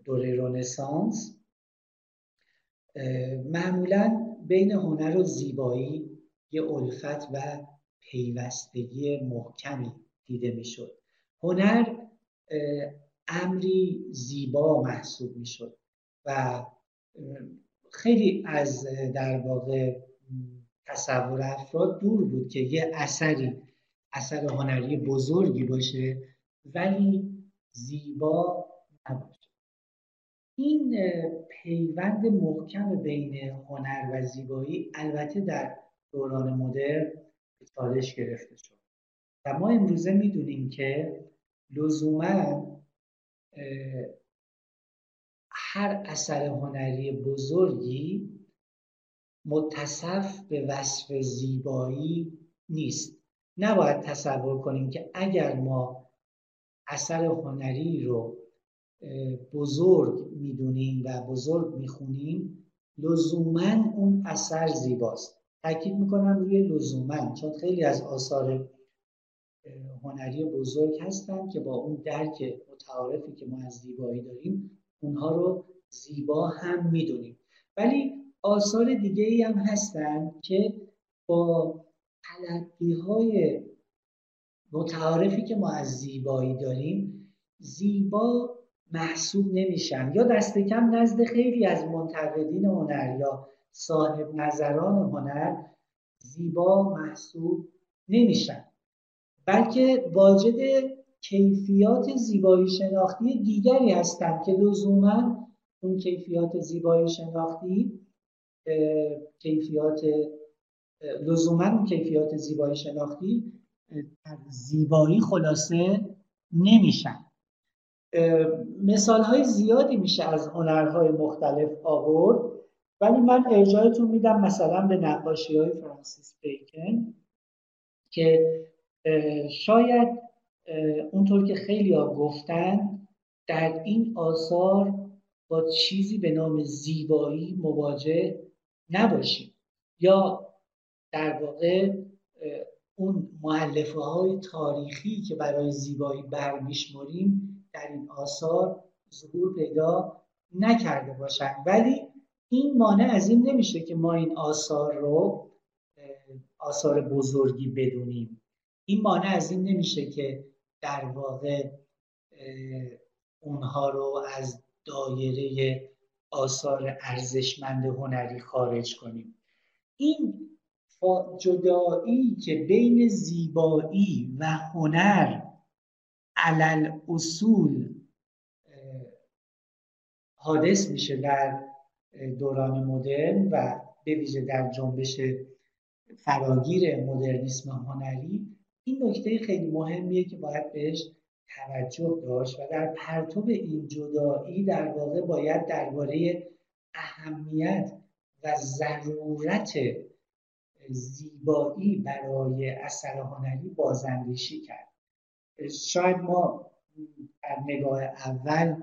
Speaker 2: دوره رنسانس. معمولا بین هنر و زیبایی یه الفت و پیوستگی محکمی دیده می‌شد. هنر امری زیبا محسوب می‌شد. و خیلی از در واقع تصور افراد دور بود که یه اثری اثر هنری بزرگی باشه ولی زیبا نباشه این پیوند محکم بین هنر و زیبایی البته در دوران مدرن چالش گرفته شد. و ما امروزه می‌دونیم که لزوما هر اثر هنری بزرگی متصف به وصف زیبایی نیست. نباید تصور کنیم که اگر ما اثر هنری رو بزرگ می‌دونیم و بزرگ می‌خونیم لزوما اون اثر زیباست. تاکید می‌کنم روی لزوما چون خیلی از آثار هنری بزرگ هستن که با اون درک متعارفی که ما از زیبایی داریم اونها رو زیبا هم می‌دونیم. ولی آثار دیگه ای هم هستن که با تلقی های متعارفی که ما از زیبایی داریم زیبا محسوب نمیشن. یا دست کم نزد خیلی از منتقدین هنر یا صاحب نظران هنر زیبا محسوب نمیشن. بلکه واجد کیفیات زیبایی شناختی دیگری هستند که لزوما اون کیفیات زیبایی شناختی کیفیات لزوما کیفیات زیبایی شناختی زیبایی خلاصه نمیشن. مثال های زیادی میشه از هنرهای مختلف آورد ولی من ارجایتون میدم مثلا به نقاشی های فرانسیس بیکن که شاید اونطور که خیلی ها گفتن در این آثار با چیزی به نام زیبایی مواجه نباشیم. یا در واقع اون معلفه های تاریخی که برای زیبایی برمیشمریم در این آثار ظهور پیدا نکرده باشند ولی این مانع از این نمیشه که ما این آثار رو آثار بزرگی بدونیم. این مانع از این نمیشه که در واقع اونها رو از دایره آثار ارزشمند هنری خارج کنیم. این جدایی که بین زیبایی و هنر علل اصول حادث میشه در دوران مدرن و به ویژه در جنبش فراگیر مدرنیسم هنری این نکته خیلی مهمیه که باید بهش توجه داشت و در پرتو این جدایی در واقع باید درباره اهمیت و ضرورت زیبایی برای اثر هنری بازاندیشی کرد. شاید ما در نگاه اول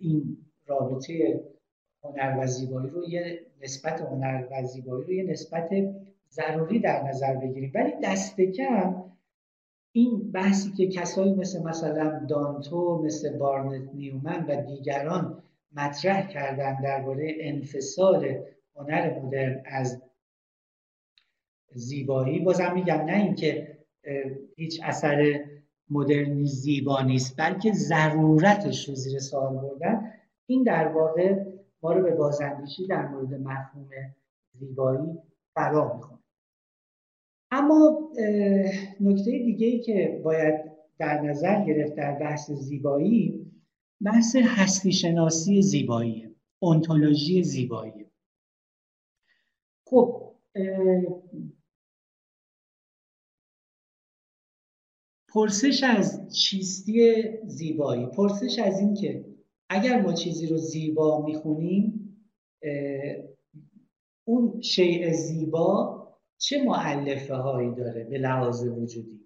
Speaker 2: این رابطه هنر و زیبایی رو یه نسبت هنر و زیبایی رو یه نسبت ضروری در نظر بگیریم. ولی دست کم این بحثی که کسایی مثل مثلا دانتو مثل بارنت نیومن و دیگران مطرح کردن درباره انفصال هنر مدرن از زیبایی بازم میگم نه اینکه هیچ اثر مدرنی زیبا نیست بلکه ضرورتش رو زیر سوال بردن. این در واقع ما رو به بازندیشی در مورد مفهوم زیبایی فرا می‌خونه اما نکته دیگه ای که باید در نظر گرفت در بحث زیبایی بحث هستی شناسی زیبایی اونتولوژی زیبایی خب پرسش از چیستی زیبایی پرسش از این که اگر ما چیزی رو زیبا می‌خونیم اون شیء زیبا چه معلفه هایی داره به لحاظ وجودی؟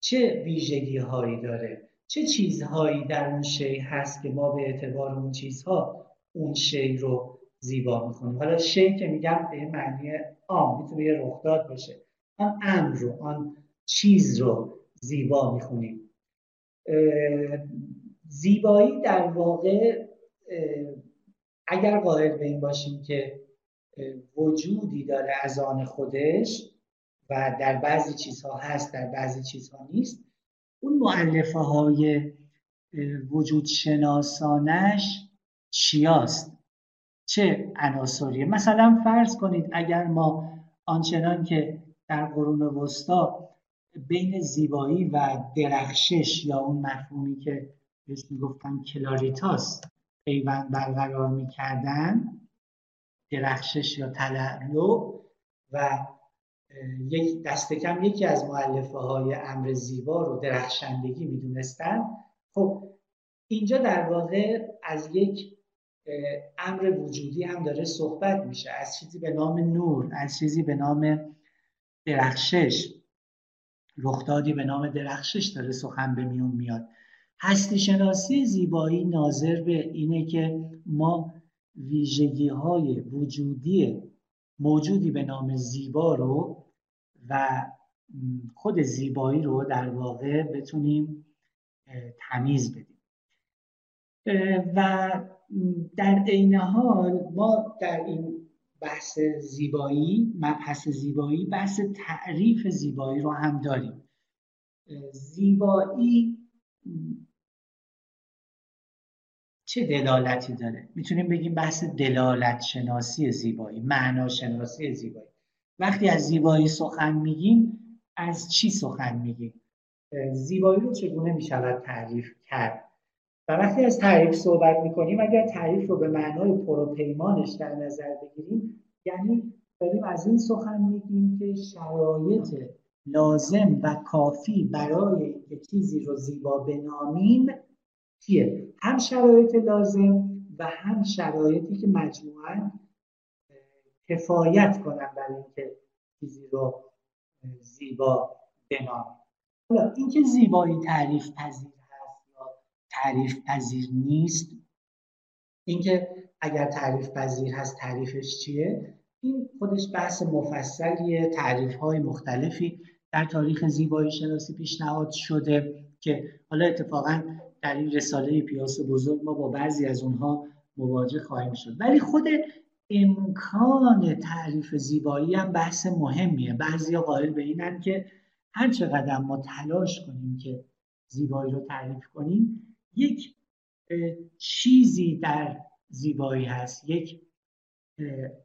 Speaker 2: چه ویژگی هایی داره؟ چه چیزهایی در اون شی هست که ما به اعتبار اون چیزها اون شی رو زیبا می‌خونیم حالا شی که میگم به معنی عام می‌تونه یه رخداد باشه. آن امر رو آن چیز رو زیبا می‌خونیم. زیبایی در واقع اگر قائل به این باشیم که وجودی داره از آن خودش و در بعضی چیزها هست در بعضی چیزها نیست. اون معلفه های وجود شناسانش چیاست؟ چه عناصریه؟ مثلا فرض کنید اگر ما آنچنان که در قرون وسطا بین زیبایی و درخشش یا اون مفهومی که بهش می‌گفتن کلاریتاس پیوند برقرار می‌کردن درخشش یا تلالو و یک دست کم یکی از معلفه های امر زیبا رو درخشندگی می‌دونستن. خب اینجا در واقع از یک امر وجودی هم داره صحبت میشه. از چیزی به نام نور از چیزی به نام درخشش. رخدادی به نام درخشش داره سخن به میون میاد. هستی شناسی زیبایی ناظر به اینه که ما ویژگی های وجودی موجودی به نام زیبا رو و خود زیبایی رو در واقع بتونیم تمیز بدیم. و در عین حال ما در این بحث زیبایی مبحث زیبایی بحث تعریف زیبایی رو هم داریم. زیبایی چه دلالتی داره؟ می‌تونیم بگیم بحث دلالت شناسی زیبایی معنا شناسی زیبایی. وقتی از زیبایی سخن میگیم از چی سخن میگیم؟ زیبایی رو چگونه می‌شود تعریف کرد؟ و وقتی از تعریف صحبت می‌کنیم اگر تعریف رو به معنای پروپیمانش در نظر بگیریم یعنی داریم از این سخن میگیم که شرایط لازم و کافی برای اینکه چیزی رو زیبا بنامیم چیه هم شرایط لازم و هم شرایطی که مجموعا کفایت کنن برای اینکه چیزی رو زیبا بنامیم حالا اینکه زیبایی تعریف پذیر هست یا تعریف پذیر نیست اینکه اگر تعریف پذیر هست تعریفش چیه؟ این خودش بحث مفصلیه تعریف های مختلفی در تاریخ زیبایی شناسی پیشنهاد شده که حالا اتفاقا در این رساله پیاس بزرگ ما با بعضی از اونها مواجه خواهیم شد. ولی خود امکان تعریف زیبایی هم بحث مهمیه. بعضی قائل به اینن که هر چقدر ما تلاش کنیم که زیبایی رو تعریف کنیم یک چیزی در زیبایی هست. یک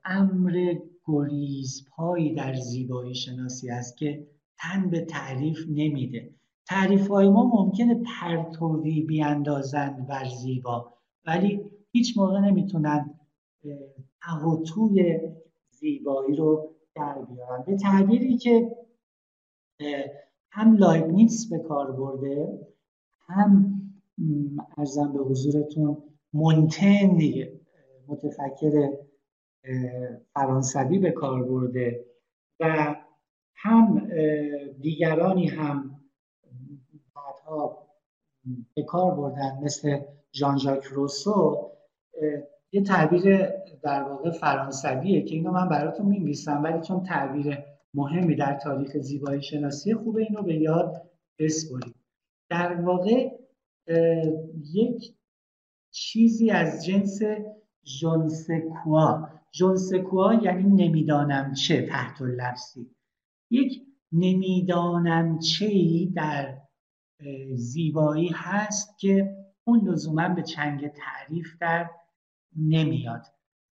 Speaker 2: امر گریزپایی در زیبایی شناسی است که تن به تعریف نمیده. تعریف های ما ممکنه پرتوی بیاندازند بر زیبا ولی هیچ موقع نمی‌تونن توی زیبایی رو در بیارن. به تعبیری که هم لایبنیتس به کار برده هم ارزم به حضورتون مونتن متفکر فرانسوی به کار برده و هم دیگرانی هم بعدها به کار بردن مثل ژان ژاک روسو یه تعبیر در واقع فرانسویه که اینو من براتون می‌نویسم ولی چون تعبیر مهمی در تاریخ زیبایی شناسی خوبه اینو به یاد بسپرید در واقع یک چیزی از جنس جونسکوا جونسکوا یعنی نمی‌دانم چه تحت لفظی. یک نمی‌دانم چه در زیبایی هست که اون لزوما به چنگ تعریف در نمیاد.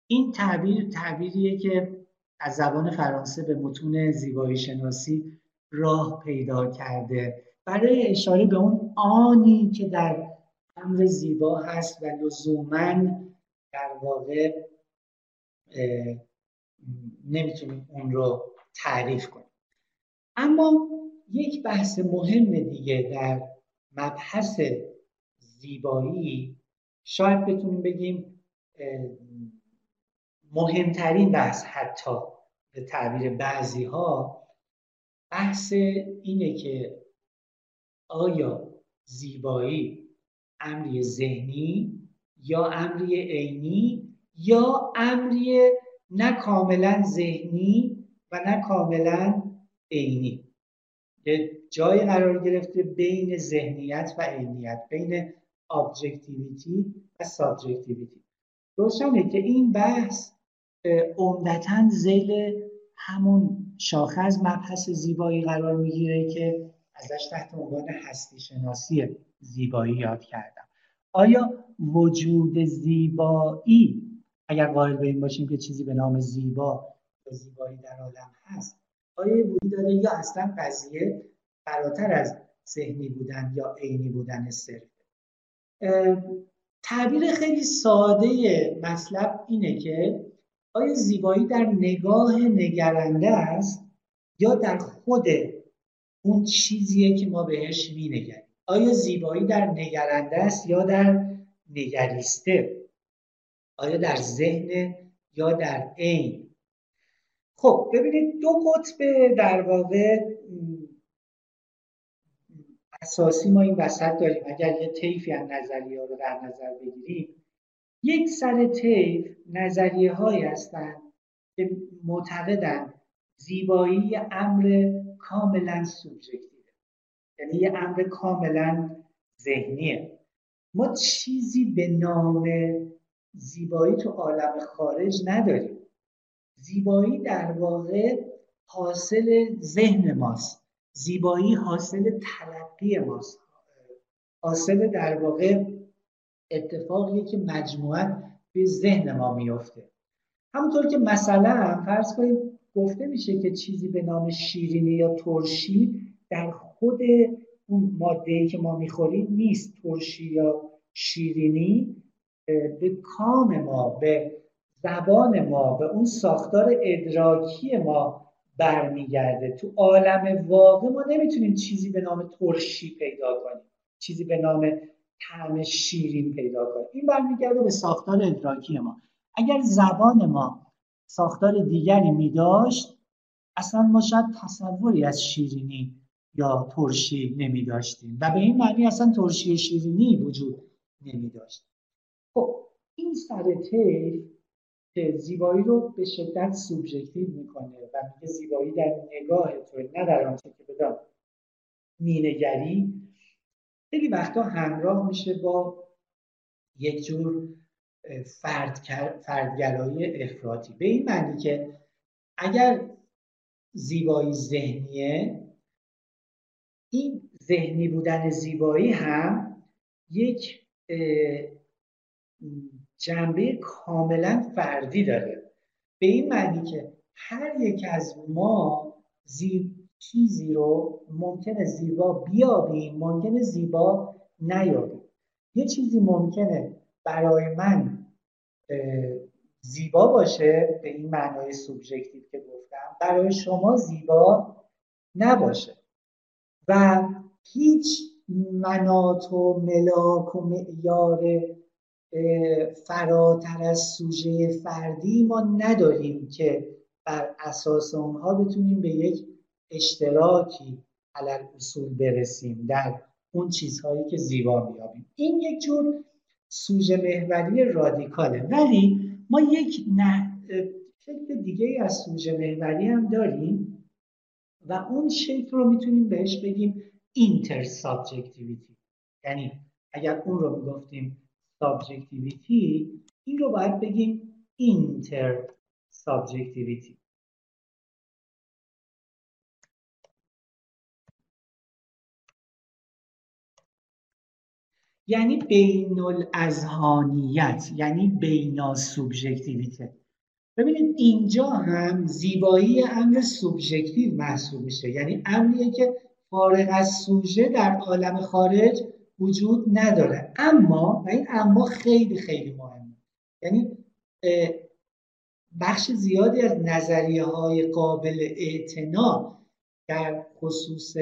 Speaker 2: این تعبیر تعبیریه که از زبان فرانسه به متون زیبایی شناسی راه پیدا کرده. برای اشاره به اون آنی که در امر زیبا هست و لزوما در واقع نمی‌تونیم اون رو تعریف کنیم. اما یک بحث مهم دیگه در مبحث زیبایی شاید بتونیم بگیم مهمترین بحث حتی به تعبیر بعضی ها بحث اینه که آیا زیبایی امری ذهنی یا امری عینی یا امری نه کاملا ذهنی و نه کاملا عینی؟ جای قرار گرفته بین ذهنیت و عینیت بین objectivity و subjectivity روشنه که این بحث عمدتا ذیل همون شاخه از مبحث زیبایی قرار می‌گیره که ازش تحت عنوان هستی شناسی زیبایی یاد کردم. آیا وجود زیبایی اگر قائل به این باشیم که چیزی به نام زیبا یا زیبایی در عالم هست آیا بودی داره یا اصلا قضیه فراتر از ذهنی بودن یا عینی بودن صرف تعبیر خیلی ساده مطلب اینه که آیا زیبایی در نگاه نگرنده است یا در خود اون چیزیه که ما بهش مینگریم؟ آیا زیبایی در نگرنده است یا در نگریسته؟ آیا در ذهن یا در عین؟ خب ببینید دو قطب در واقع اساسی ما این وسط داریم. اگر یه طیفی از نظریه ها رو در نظر بگیریم یک سر طیف نظریه هایی هستند که معتقدند زیبایی امر کاملا سوبژکتیوه. یعنی یه امر کاملا ذهنیه. ما چیزی به نام زیبایی تو عالم خارج نداریم. زیبایی در واقع حاصل ذهن ماست. زیبایی حاصل تلقی ماست. حاصل در واقع اتفاقیه که مجموعا به ذهن ما میفته همونطور که مثلا فرض کنید گفته میشه که چیزی به نام شیرینی یا ترشی در خود اون ماده که ما می‌خوریم نیست. ترشی یا شیرینی به کام ما به زبان ما به اون ساختار ادراکی ما برمیگرده. تو عالم واقع ما نمی‌تونیم چیزی به نام ترشی پیدا کنیم. چیزی به نام طعم شیرین پیدا کنیم. این برمیگرده به ساختار ادراکی ما. اگر زبان ما ساختار دیگری میداشت اصلا ما شاید تصوری از شیرینی یا ترشی نمی داشتیم و به این معنی اصلا ترشی شیرینی وجود نمی داشت خب این سر که زیبایی رو به شدت سوبژکتیو می‌کنه و میگه زیبایی در نگاه تو نه در آنچه که بدم مینگری. خیلی وقتا همراه میشه با یک جور فرد فردگرایی افراطی. به این معنی که اگر زیبایی ذهنیه این ذهنی بودن زیبایی هم یک جنبه کاملا فردی داره. به این معنی که هر یک از ما زیب چیزی رو ممکنه زیبا بیابیم ممکنه زیبا نیابیم. یه چیزی ممکنه برای من زیبا باشه به این معنای سوبژکتیو که گفتم برای شما زیبا نباشه. و هیچ منات و ملاک و معیار فراتر از سوژه فردی ما نداریم که بر اساس اونها بتونیم به یک اشتراکی علی‌الاصول برسیم در اون چیزهایی که زیبا میابیم این یک جور سوژه محوری رادیکاله. ولی ما یک نه شکل دیگه از سوژه محوری هم داریم و اون شکل رو می‌تونیم بهش بگیم intersubjectivity یعنی اگر اون رو می‌گفتیم subjectivity این رو باید بگیم inter subjectivity یعنی بین الاذهانیت یعنی بینا سوبژکتیویته ببینید اینجا هم زیبایی امر سوبژکتیو محسوب میشه. یعنی امریه که فارغ از سوژه در عالم خارج وجود نداره. اما و این اما خیلی خیلی مهمه. یعنی بخش زیادی از نظریه های قابل اعتنا در خصوص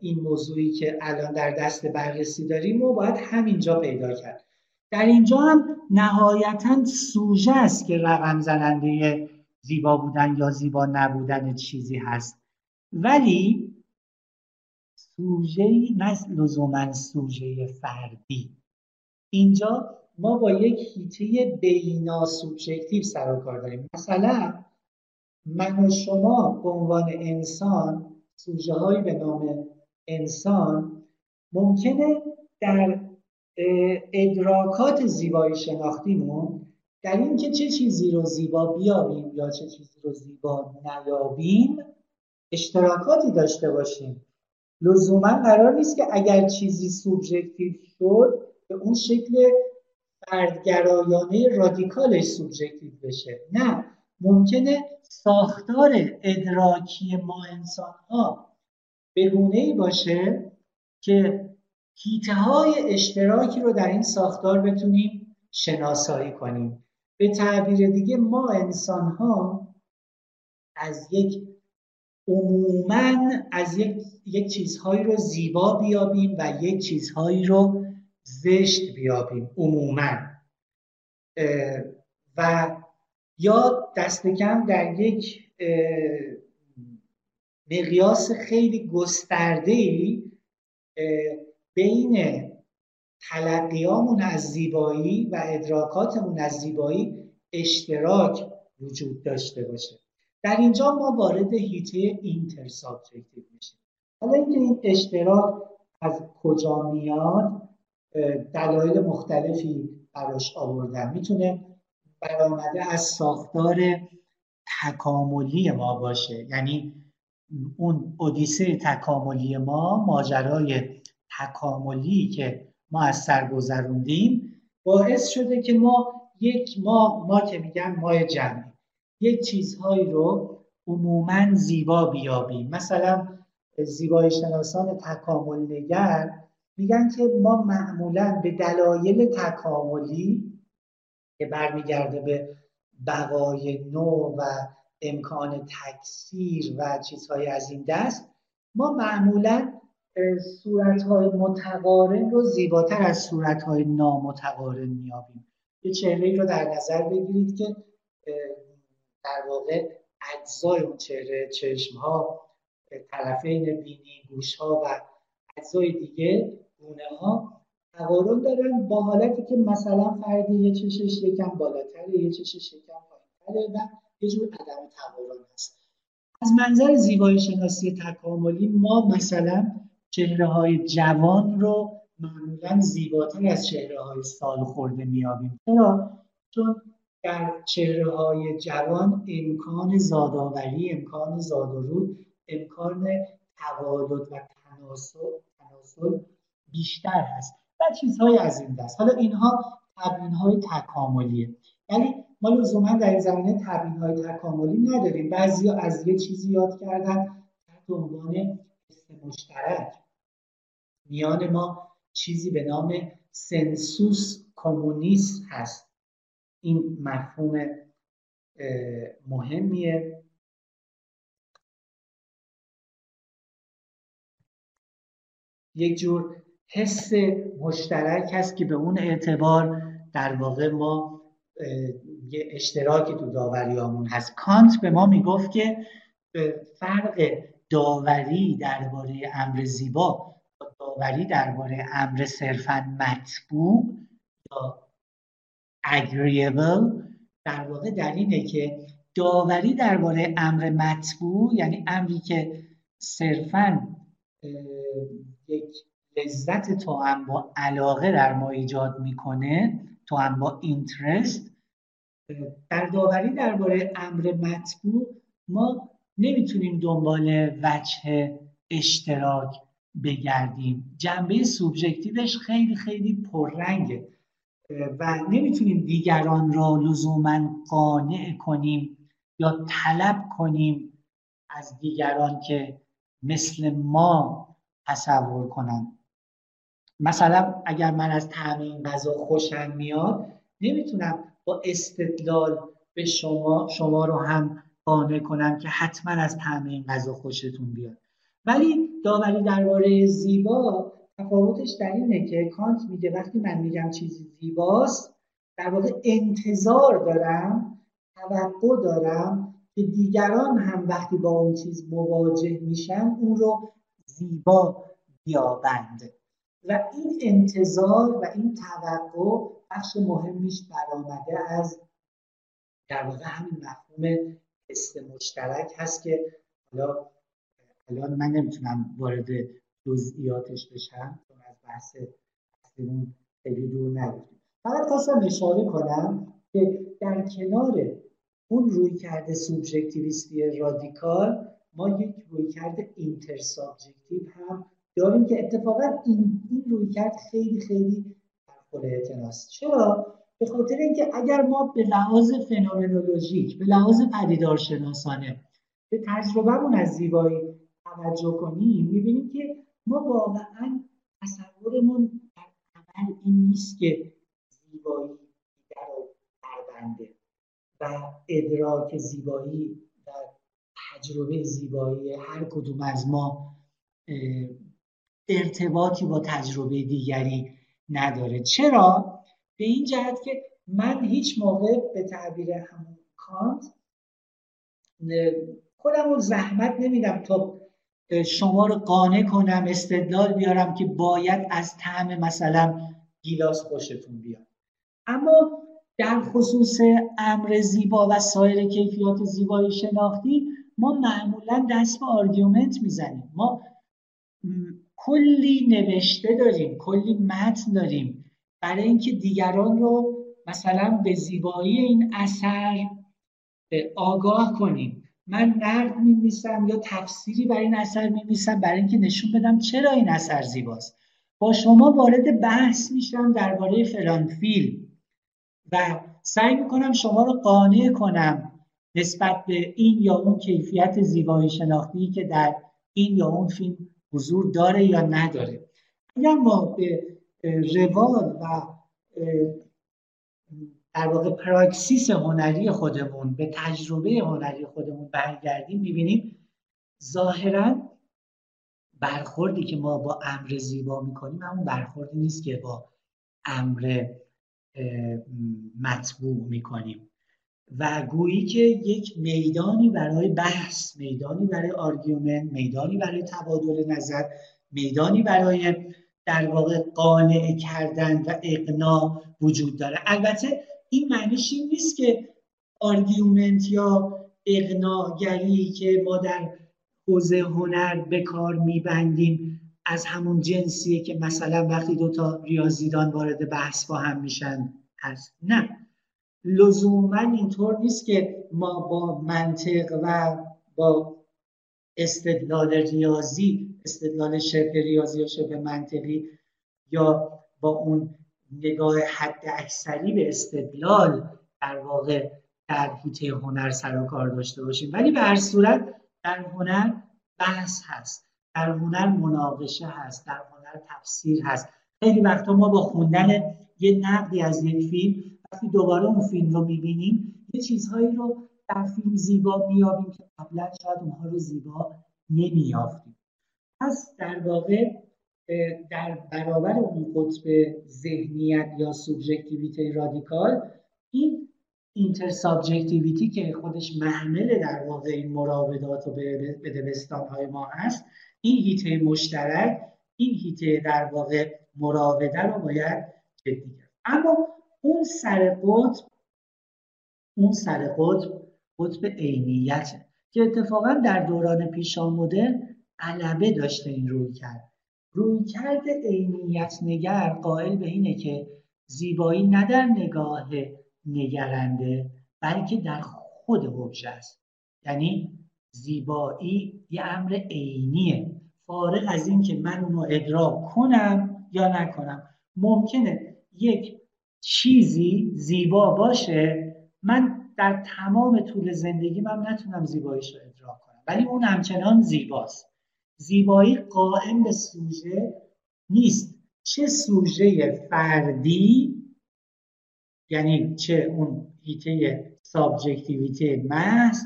Speaker 2: این موضوعی که الان در دست بررسی داریم و باید همینجا پیدا کرد. در اینجا هم نهایتا سوژه است که رقم زننده زیبا بودن یا زیبا نبودن چیزی هست. ولی سوژه نه لزوما سوژه فردی. اینجا ما با یک هیته بینا سوبژکتیو سر و کار داریم. مثلا من و شما به عنوان انسان سوژه هایی به نام انسان ممکنه در ادراکات زیبایی شناختیمون در اینکه چه چیزی رو زیبا بیابیم یا چه چیزی رو زیبا نیابیم اشتراکاتی داشته باشیم. لزوما قرار نیست که اگر چیزی سوبژکتیو شد به اون شکل فردگرایانه رادیکالش سوبژکتیو بشه. نه ممکنه ساختار ادراکی ما انسان ها به گونه ای باشه که هیته های اشتراکی رو در این ساختار بتونیم شناسایی کنیم. به تعبیر دیگه ما انسان ها از یک عموما از یک, یک چیزهایی رو زیبا بیابیم و یک چیزهایی رو زشت بیابیم عموما. و یا دست کم در یک مقیاس خیلی گسترده ای بین تلقیامون از زیبایی و ادراکاتمون از زیبایی اشتراک وجود داشته باشه. در اینجا ما وارد حیطه intersubjective میشیم. حالا اینکه این اشتراک از کجا میاد دلایل مختلفی براش آوردن. می‌تونه برآمده از ساختار تکاملی ما باشه. یعنی اون اودیسه تکاملی ما ماجرای تکاملی که ما از سر گذروندیم باعث شده که ما یک ما ما که میگن مای جمعی یک چیزهایی رو عموما زیبا بیابیم. مثلا زیبایی شناسان تکامل نگر میگن که ما معمولا به دلایل تکاملی که برمیگرده به بقای نو و امکان تکثیر و چیزهای از این دست ما معمولا صورتهای متقارن رو زیباتر از صورتهای نامتقارن میابیم یه چهره رو در نظر بگیرید که در واقع اجزای اون چهره چشم ها طرفین بینی گوش ها و اجزای دیگه گونه ها تقارن دارن با حالتی که مثلا فردی یه چشش یکم بالاتره یه چشش یکم پایینتره و یه جور عدم تقارن هست از منظر زیبایی شناسی تکاملی ما مثلا چهره های جوان رو معمولا زیباتر از چهره های سال خورده میابیم چرا؟ چون در چهره های جوان امکان زادآوری امکان زادورود امکان توالد و تناسل, تناسل بیشتر هست و چیزهای از این دست. حالا اینها تبیین های تکاملیه. ولی ما لزوما در این زمینه تبیین های تکاملی نداریم. بعضی از یه چیزی یاد کردن تحت عنوان مشترک. میان ما چیزی به نام سنسوس کمونیست هست. این مفهوم مهمیه. یک جور حس مشترک هست که به اون اعتبار در واقع ما یه اشتراکی تو داوریامون هست. کانت به ما می‌گفت که فرق داوری درباره امر زیبا داوری درباره امر صرفا مطبوع یا agreeable در واقع در اینه که داوری درباره امر مطبوع یعنی امری که صرفا یک لذت تو هم با علاقه در ما ایجاد می‌کنه تو هم با اینترست در داوری درباره امر مطبوع ما نمی‌تونیم دنبال وجه اشتراک بگردیم. جنبه سوبژکتیوش خیلی خیلی پررنگه. و نمی‌تونیم دیگران را لزوما قانع کنیم یا طلب کنیم از دیگران که مثل ما تصور کنن مثلا اگر من از طعم این غذا خوشم میاد نمی‌تونم با استدلال به شما شما رو هم قانع کنم که حتما از طعم این غذا خوشتون بیاد. ولی داوری درباره زیبا تفاوتش در اینه که کانت میگه وقتی من میگم چیزی زیباست در واقع انتظار دارم توقع دارم که دیگران هم وقتی با اون چیز مواجه میشن اون رو زیبا بیابند. و این انتظار و این توقع بخش مهمیش برآمده از در واقع همین مفهوم حس مشترک هست که حالا الان من نمی‌تونم وارد جزئیاتش بشم چون از بحث اصلیمون خیلی دور نرفتیم فقط خواستم اشاره کنم که در کنار اون روی کرده سوبژکتیویستی رادیکال ما یک روی کرده هم داریم که اتفاقا این, این روی کرد خیلی خیلی خود اعتناست چرا؟ به خاطر اینکه اگر ما به لحاظ فنومنولوژیک به لحاظ پدیدارشناسانه به تجربهمون از زیبایی توجه کنیم می‌بینیم که ما واقعا تصورمون در عمل این نیست که زیبایی دیگر رو پرونده و ادراک زیبایی و تجربه زیبایی هر کدوم از ما ارتباطی با تجربه دیگری نداره چرا؟ به این جهت که من هیچ موقع به تعبیر همون کانت خودم رو زحمت نمیدم تا شما رو قانع کنم استدلال بیارم که باید از طعم مثلا گیلاس خوشتون بیاد. اما در خصوص امر زیبا و سایر کیفیات زیبایی شناختی ما معمولا دست به argument می‌زنیم. ما کلی نوشته داریم کلی متن داریم. برای اینکه دیگران رو مثلا به زیبایی این اثر آگاه کنیم. من نقد می‌نویسم یا تفسیری برای این اثر می‌نویسم برای اینکه نشون بدم چرا این اثر زیباست. با شما وارد بحث میشم درباره فلان فیلم و سعی می‌کنم شما رو قانع کنم نسبت به این یا اون کیفیت زیبایی شناختی که در این یا اون فیلم حضور داره یا نداره. اگر ما به روال و در واقع پراکسیس هنری خودمون به تجربه هنری خودمون برگردیم می‌بینیم ظاهرا برخوردی که ما با امر زیبا می‌کنیم همون برخوردی نیست که با امر مطبوع می‌کنیم. و گویی که یک میدانی برای بحث میدانی برای آرگومنت میدانی برای تبادل نظر میدانی برای در واقع قانع کردن و اقناع وجود داره. البته این معنیش این نیست که آرگومنت یا اقناعگری که ما در حوزه هنر به کار میبندیم از همون جنسیه که مثلا وقتی دوتا ریاضیدان وارد بحث با هم میشن هست. نه. لزوما اینطور نیست که ما با منطق و با استدلال ریاضی استدلال شبه ریاضی یا شبه منطقی یا با اون نگاه حد اکثری به استدلال در واقع در حیطه هنر سر و کار داشته باشیم. ولی به هر صورت در هنر بحث هست در هنر مناقشه هست در هنر تفسیر هست. خیلی وقتا ما با خوندن یه نقدی از یک فیلم وقتی دوباره اون فیلم رو می‌بینیم یه چیزهایی رو در فیلم زیبا میابیم که قبلا شاید اونها رو زیبا نمیافتیم پس در واقع در برابر اون قطب ذهنیت یا سوبژکتیویته رادیکال این intersubjectivity که خودش محمل در واقع این مراودات و بده‌بستان های ما هست این حیطه مشترک این حیطه در واقع مراوده رو باید جدی گرفت. اما اون سر قطب اون سر قطب قطب عینیته که اتفاقا در دوران پیشامدرن غلبه داشته این رویکرد. روی کرد عینیت نگر قائل به اینه که زیبایی نه در نگاه نگرنده بلکه در خود اوبژه است. یعنی زیبایی یه امر عینیه. فارغ از این که من اونو ادراک کنم یا نکنم. ممکنه یک چیزی زیبا باشه من در تمام طول زندگی من نتونم زیباییش رو ادراک کنم. ولی اون همچنان زیباست. زیبایی قائم به سوژه نیست. چه سوژه فردی یعنی چه اون هیته سابجکتیویته محض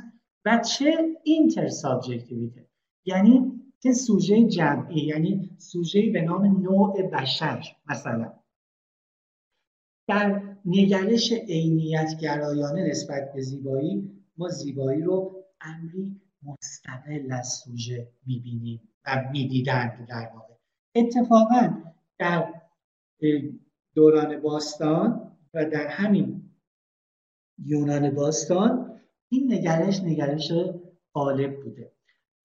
Speaker 2: و چه اینتر سابجکتیویته یعنی چه سوژه جمعی یعنی سوژه به نام نوع بشر مثلا. در نگرش عینیت گرایانه نسبت به زیبایی ما زیبایی رو امری مستقل از سوژه می‌بینیم و می‌دیدند در واقع. اتفاقا در دوران باستان و در همین یونان باستان این نگرش نگرش غالب بوده.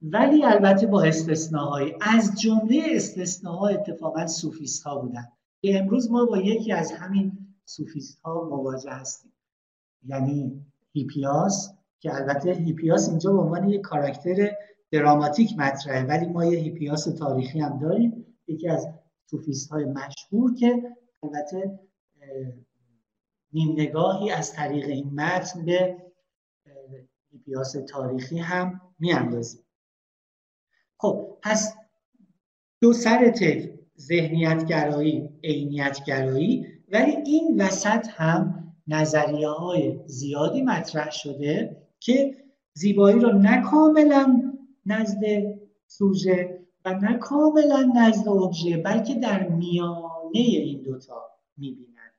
Speaker 2: ولی البته با استثناهایی از جمله استثناها اتفاقا سوفیست ها بودن که امروز ما با یکی از همین سوفیست ها مواجه هستیم. یعنی هیپیاس که البته هیپیاس اینجا به عنوان یک کاراکتر دراماتیک مطرحه ولی ما یه هیپیاس تاریخی هم داریم یکی از سوفیست های مشهور که البته نیم نگاهی از طریق این متن به هیپیاس تاریخی هم میاندازیم. خب پس دو سر طیف ذهنیت گرایی عینیت گرایی ولی این وسط هم نظریه های زیادی مطرح شده. که زیبایی رو نه کاملا نزد سوژه و نه کاملا نزد ابژه بلکه در میانه این دوتا می‌بینن.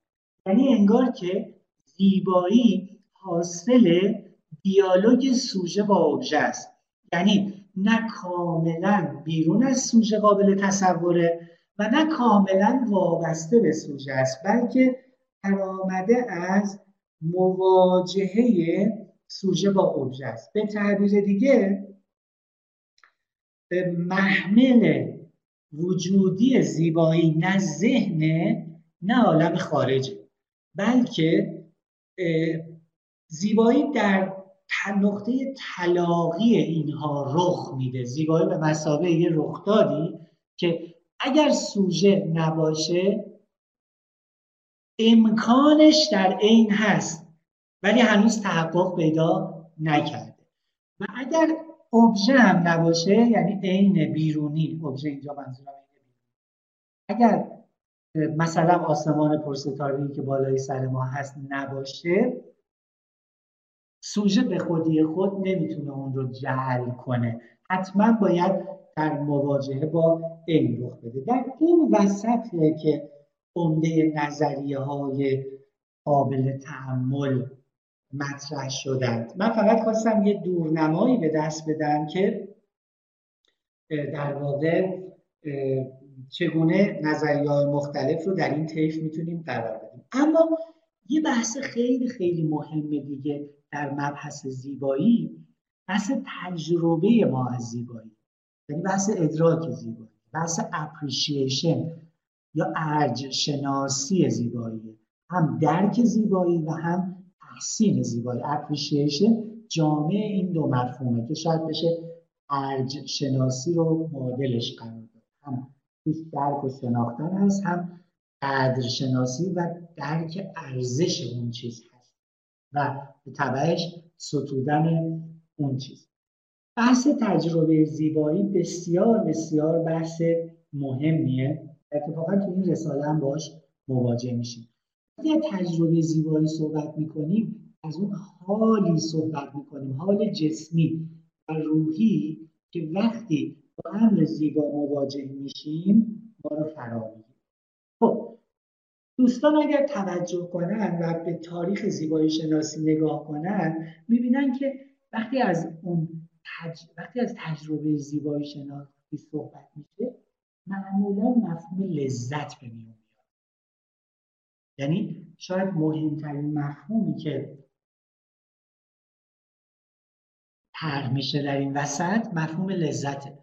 Speaker 2: یعنی انگار که زیبایی حاصل دیالوگ سوژه با ابژه است. یعنی نه کاملا بیرون از سوژه قابل تصوره و نه کاملا وابسته به سوژه است بلکه برآمده از مواجهه سوژه با اوبژه است. به تعبیر دیگه محمل وجودی زیبایی نه ذهن نه عالم خارجه بلکه زیبایی در نقطه تلاقی اینها رخ میده. زیبایی به مسابقه یه رخدادی که اگر سوژه نباشه امکانش در عین هست. ولی هنوز تحقق پیدا نکرده. و اگر ابژه هم نباشه یعنی عین بیرونی ابژه اینجا منظورم اگر مثلا آسمان پرستاره‌ای که بالای سر ما هست نباشه سوژه به خودی خود نمی‌تونه اون رو جعل کنه. حتما باید در مواجهه با این رخ بده. در این وسطه که عمده نظریه های قابل تحمل مطرح شدند. من فقط خواستم یه دورنمایی به دست بدم که در واقع چگونه نظریه مختلف رو در این طیف می‌تونیم قرار بدیم. اما یه بحث خیلی خیلی مهم دیگه در مبحث زیبایی بحث تجربه ما از زیبایی. یعنی بحث ادراک زیبایی بحث appreciation یا ارج شناسی زیبایی. هم درک زیبایی و هم تحسین زیبایی appreciation جامع این دو مفهومه که شاید بشه ارج شناسی رو معادلش قرار داد. هم توش درک و شناختن هست هم قدر شناسی و درک ارزش اون چیز هست و به طبعش ستودن اون چیز. بحث تجربه زیبایی بسیار بسیار بحث مهمیه. اتفاقا تو این رساله هم باش مواجه میشیم. وقتی تجربه زیبایی صحبت می‌کنیم از اون حالی صحبت می‌کنیم حال جسمی و روحی که وقتی با امر زیبا مواجه میشیم ما رو فرا خب دوستان اگر توجه کنن و به تاریخ زیبایی شناسی نگاه کنن می‌بینن که وقتی از اون تج... وقتی از تجربه زیبایی شناسی صحبت میشه معمولا مفهوم لذت به میاد یعنی شاید مهمترین مفهومی که طرح میشه در این وسط مفهوم لذته.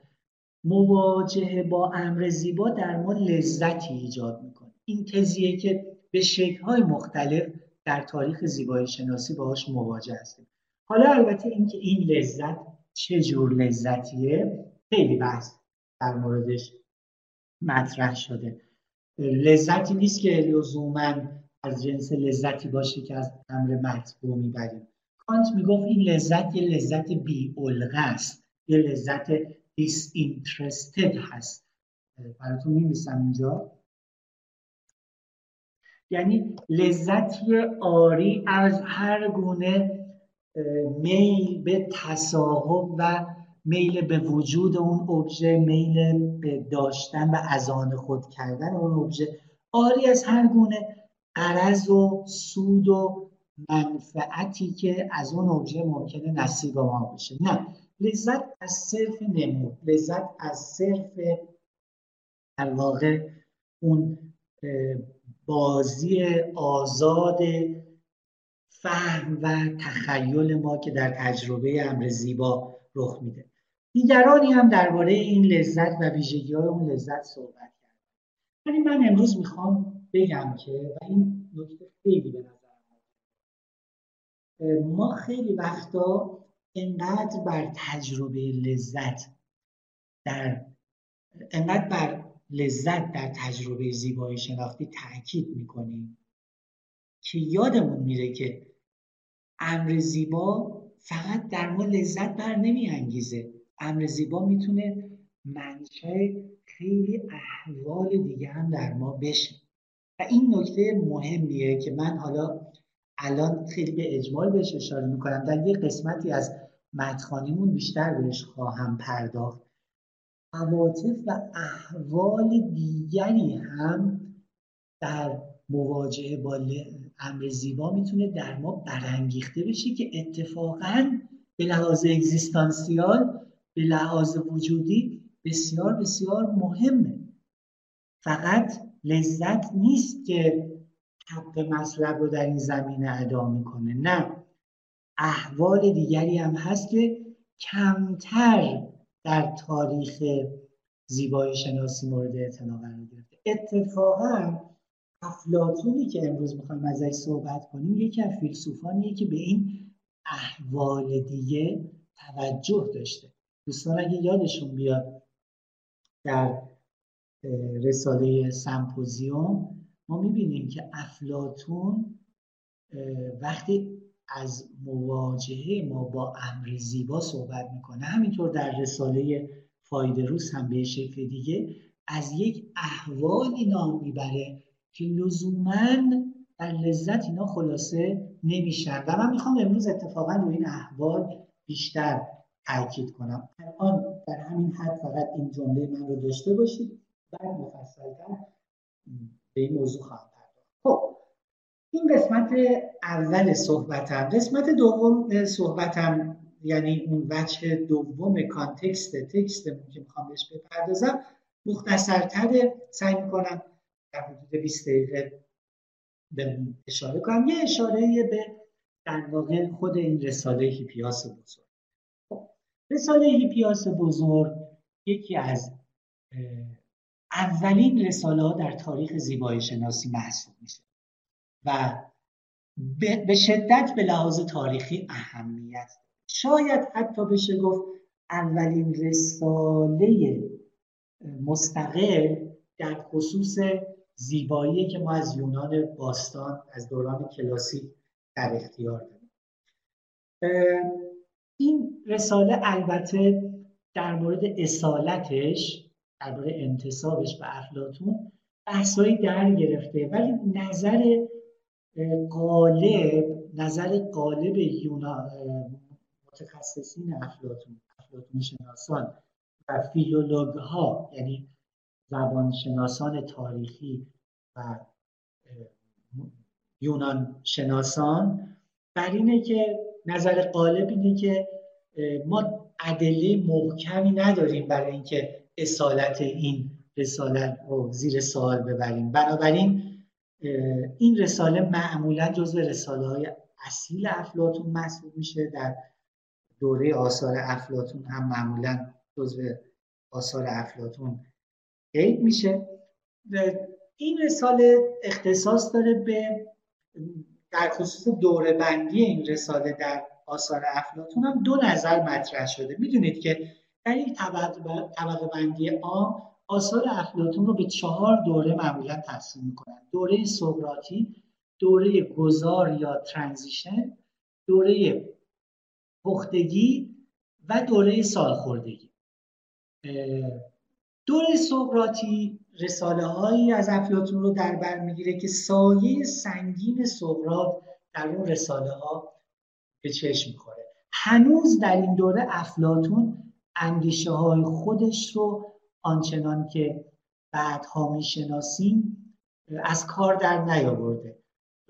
Speaker 2: مواجهه با امر زیبا در ما لذتی ایجاد می‌کنه. این تزیه که به شکل‌های مختلف در تاریخ زیبایی شناسی باهاش مواجه هستیم. حالا البته اینکه این لذت چه جور لذتیه خیلی بحث در موردش مطرح شده. لذتی نیست که لزوما از جنس لذتی باشه که از امر مطبوع می‌بریم. کانت می‌گفت این لذت یه لذت بی است یه لذت disinterested هست. براتون میمیسم اینجا. یعنی لذتی آری از هر گونه میل به تصاحب و میل به وجود اون ابژه میل به داشتن و از آن خود کردن اون ابژه آری از هر گونه قرض و سود و منفعتی که از اون ابژه ممکنه نصیب ما بشه نه لذت از صرف نمود لذت از صرف در واقع اون بازی آزاد فهم و تخیل ما که در تجربه امر زیبا رخ میده. دیگرانی هم درباره این لذت و ویژگی های اون لذت صحبت کرد ولی من امروز می‌خوام بگم که و این نکته خیلی به نظر ما خیلی وقتا انقدر بر تجربه لذت در انقدر بر لذت در تجربه زیبایی شناختی تاکید می‌کنیم که یادمون میره که امر زیبا فقط در ما لذت بر نمی انگیزه امر زیبا می‌تونه منشأ خیلی احوال دیگه هم در ما بشه. و این نکته مهمیه که من حالا الان خیلی به اجمال بهش اشاره می‌کنم. در یه قسمتی از مدخانیمون بیشتر بهش خواهم پرداخت. عواطف و احوال دیگری هم در مواجهه با امر زیبا می‌تونه در ما برانگیخته بشه که اتفاقا به لحاظ اگزیستانسیال به لحاظ وجودی بسیار بسیار مهمه. فقط لذت نیست که حق مطلب رو در این زمینه ادا می‌کنه. نه احوال دیگری هم هست که کمتر در تاریخ زیبایی شناسی مورد اعتنا قرار گرفته. اتفاقا افلاتونی که امروز می‌خوایم ازش صحبت کنیم یکی از فیلسوفانیه که به این احوال دیگه توجه داشته. دوستان اگه یادشون بیاد در رساله سمپوزیوم ما می‌بینیم که افلاتون وقتی از مواجهه ما با امر زیبا صحبت می‌کنه همینطور در رساله فایده روز هم به شکل دیگه از یک احوالی نام می‌بره که لزوما در لذت اینا خلاصه نمیشن. و من می‌خوام امروز اتفاقا روی این احوال بیشتر تاکید کنم. الان در همین حد فقط این جمله من رو داشته باشید. بعد مفصلتر به این موضوع خواهم پرداخت. خب این قسمت اول صحبتم. قسمت دوم صحبتم یعنی اون وجه دوم کانتکست تکست که می‌خوام بهش بپردازم مختصرتر سعی می‌کنم در حدود 20 دقیقه به اشاره کنم. یه اشاره به در واقع خود این رساله هیپیاس بزرگ. رساله هیپیاس بزرگ یکی از اولین رساله ها در تاریخ زیبایی شناسی محسوب میشه و به شدت به لحاظ تاریخی اهمیت شاید حتی بشه گفت اولین رساله مستقل در خصوص زیبایی که ما از یونان باستان از دوران کلاسیک در اختیار داریم. این رساله البته در مورد اصالتش درباره انتصابش به افلاتون بحثایی در گرفته. ولی نظر قالب نظر قالب یونان متخصصین افلاتون افلاتون شناسان و فیلولوگ ها یعنی زبانشناسان تاریخی و یونان شناسان بر اینه که نظر قالب اینه که ما ادله محکمی نداریم برای اینکه اصالت این رساله رو زیر سوال ببریم. بنابراین این رساله معمولا جزو رساله های اصیل افلاتون محسوب میشه. در دوره آثار افلاتون هم معمولا جزو آثار افلاتون قید میشه. این رساله اختصاص داره به در خصوص دوره بندی این رساله در آثار افلاتون هم دو نظر مطرح شده. می‌دونید که در این طبقه بندی عام آثار افلاتون رو به چهار دوره معمولا تقسیم می‌کنن. دوره سقراطی دوره گذار یا ترانزیشن دوره پختگی و دوره سالخوردگی. دوره سقراطی رساله هایی از افلاتون رو در بر می‌گیره که سایه سنگین سقراط در اون رساله ها به چشم می‌خوره. هنوز در این دوره افلاتون اندیشه های خودش رو آنچنان که بعدها می‌شناسیم از کار در نیاورده.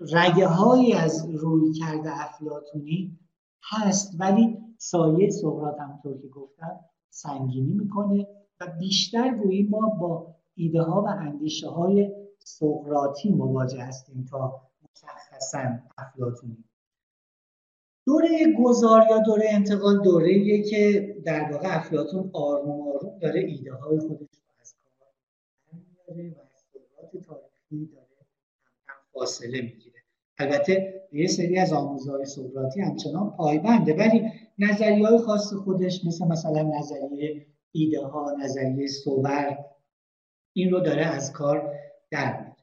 Speaker 2: رگه های از روی کرده افلاتونی هست ولی سایه سقراط همونطور که گفتم سنگینی می‌کنه و بیشتر گویی ما با ایده ها و اندیشه های سقراطی مواجه هستیم تا مشخصا افلاتونی دوره گذار یا دوره انتقال دوره که در واقع افلاتون آروم آروم داره ایده های خودش رو از کار میاره و از سقراط تاریخی داره فاصله می‌گیره. البته یه سری از آموزهای سقراطی همچنان پایبنده ولی نظریه های خاص خودش مثل مثلا نظریه ایده ها نظریه صور این رو داره از کار در میاره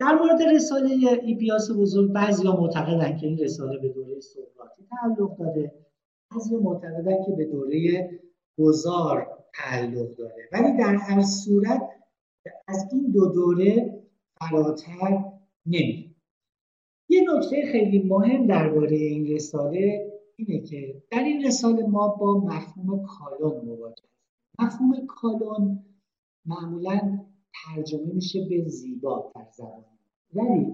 Speaker 2: در مورد رساله ایپیاس بزرگ بعضی ها معتقدن که این رساله به دوره سقراطی تعلق داره بعضی معتقدن که به دوره گذار تعلق داره. ولی در هر صورت از این دو دوره فراتر نمیره یه نکته خیلی مهم درباره این رساله اینه که در این رساله ما با مفهوم کالون مواجه مفهوم کالون معمولا ترجمه میشه به زیبا در زبان. ولی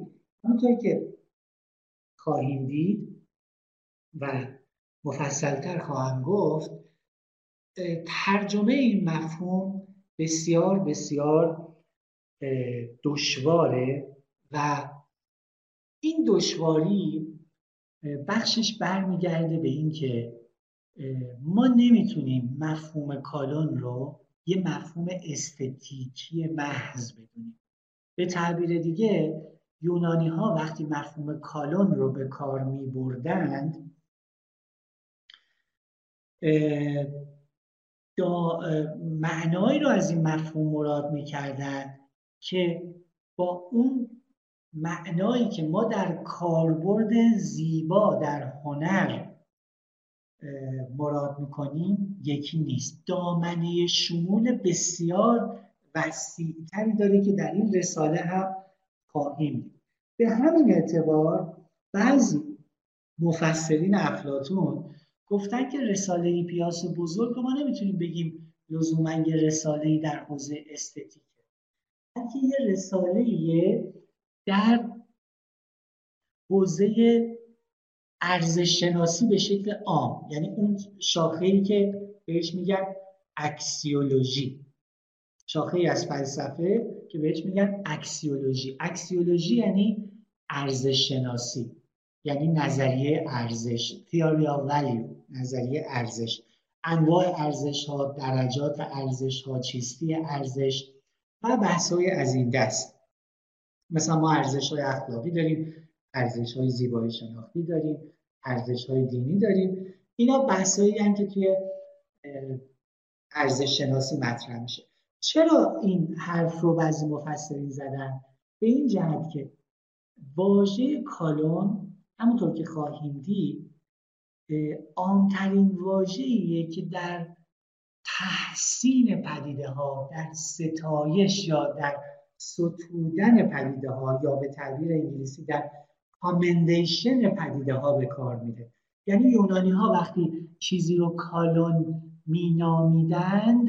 Speaker 2: همونطور که خواهیم دید و مفصلتر خواهم گفت ترجمه این مفهوم بسیار بسیار دشواره و این دشواری بخشش برمیگرده به اینکه ما نمی‌تونیم مفهوم کالون رو یه مفهوم استتیکی محض بدونیم. به تعبیر دیگه یونانی ها وقتی مفهوم کالون رو به کار می بردند معنایی رو از این مفهوم مراد می که با اون معنایی که ما در کاربرد زیبا در هنر مراد می‌کنیم یکی نیست. دامنه شمول بسیار وسیعتری داره که در این رساله هم خواهیم به همین اعتبار بعضی مفسرین افلاتون گفتن که رساله پیاس بزرگ رو ما نمی‌تونیم بگیم لزوما یه رساله در حوزه استتیکه بلکه یه رساله در حوزه ارزش شناسی به شکل عام. یعنی اون شاخه ای که بهش میگن اکسیولوژی. شاخه ای از فلسفه که بهش میگن اکسیولوژی. اکسیولوژی یعنی ارزش شناسی. یعنی نظریه ارزش. Theory of value. نظریه ارزش. انواع ارزش ها درجات ارزش ها چیستی ارزش و بحث های از این دست. مثلا ما ارزش های اخلاقی داریم. ارزش های زیبایی شناختی داریم ارزش های دینی داریم. اینا بحثایی که توی ارزش شناسی مطرح میشه. چرا این حرف رو بعضی مفسرین زدن؟ به این جهت که واژه کالون همونطور که خواهیم دید عامترین واژه‌ایه که در تحسین پدیده ها در ستایش یا در ستودن پدیده ها یا به تعبیر انگلیسی در کامندیشن پدیده ها به کار میده یعنی یونانی ها وقتی چیزی رو کالون مینامیدند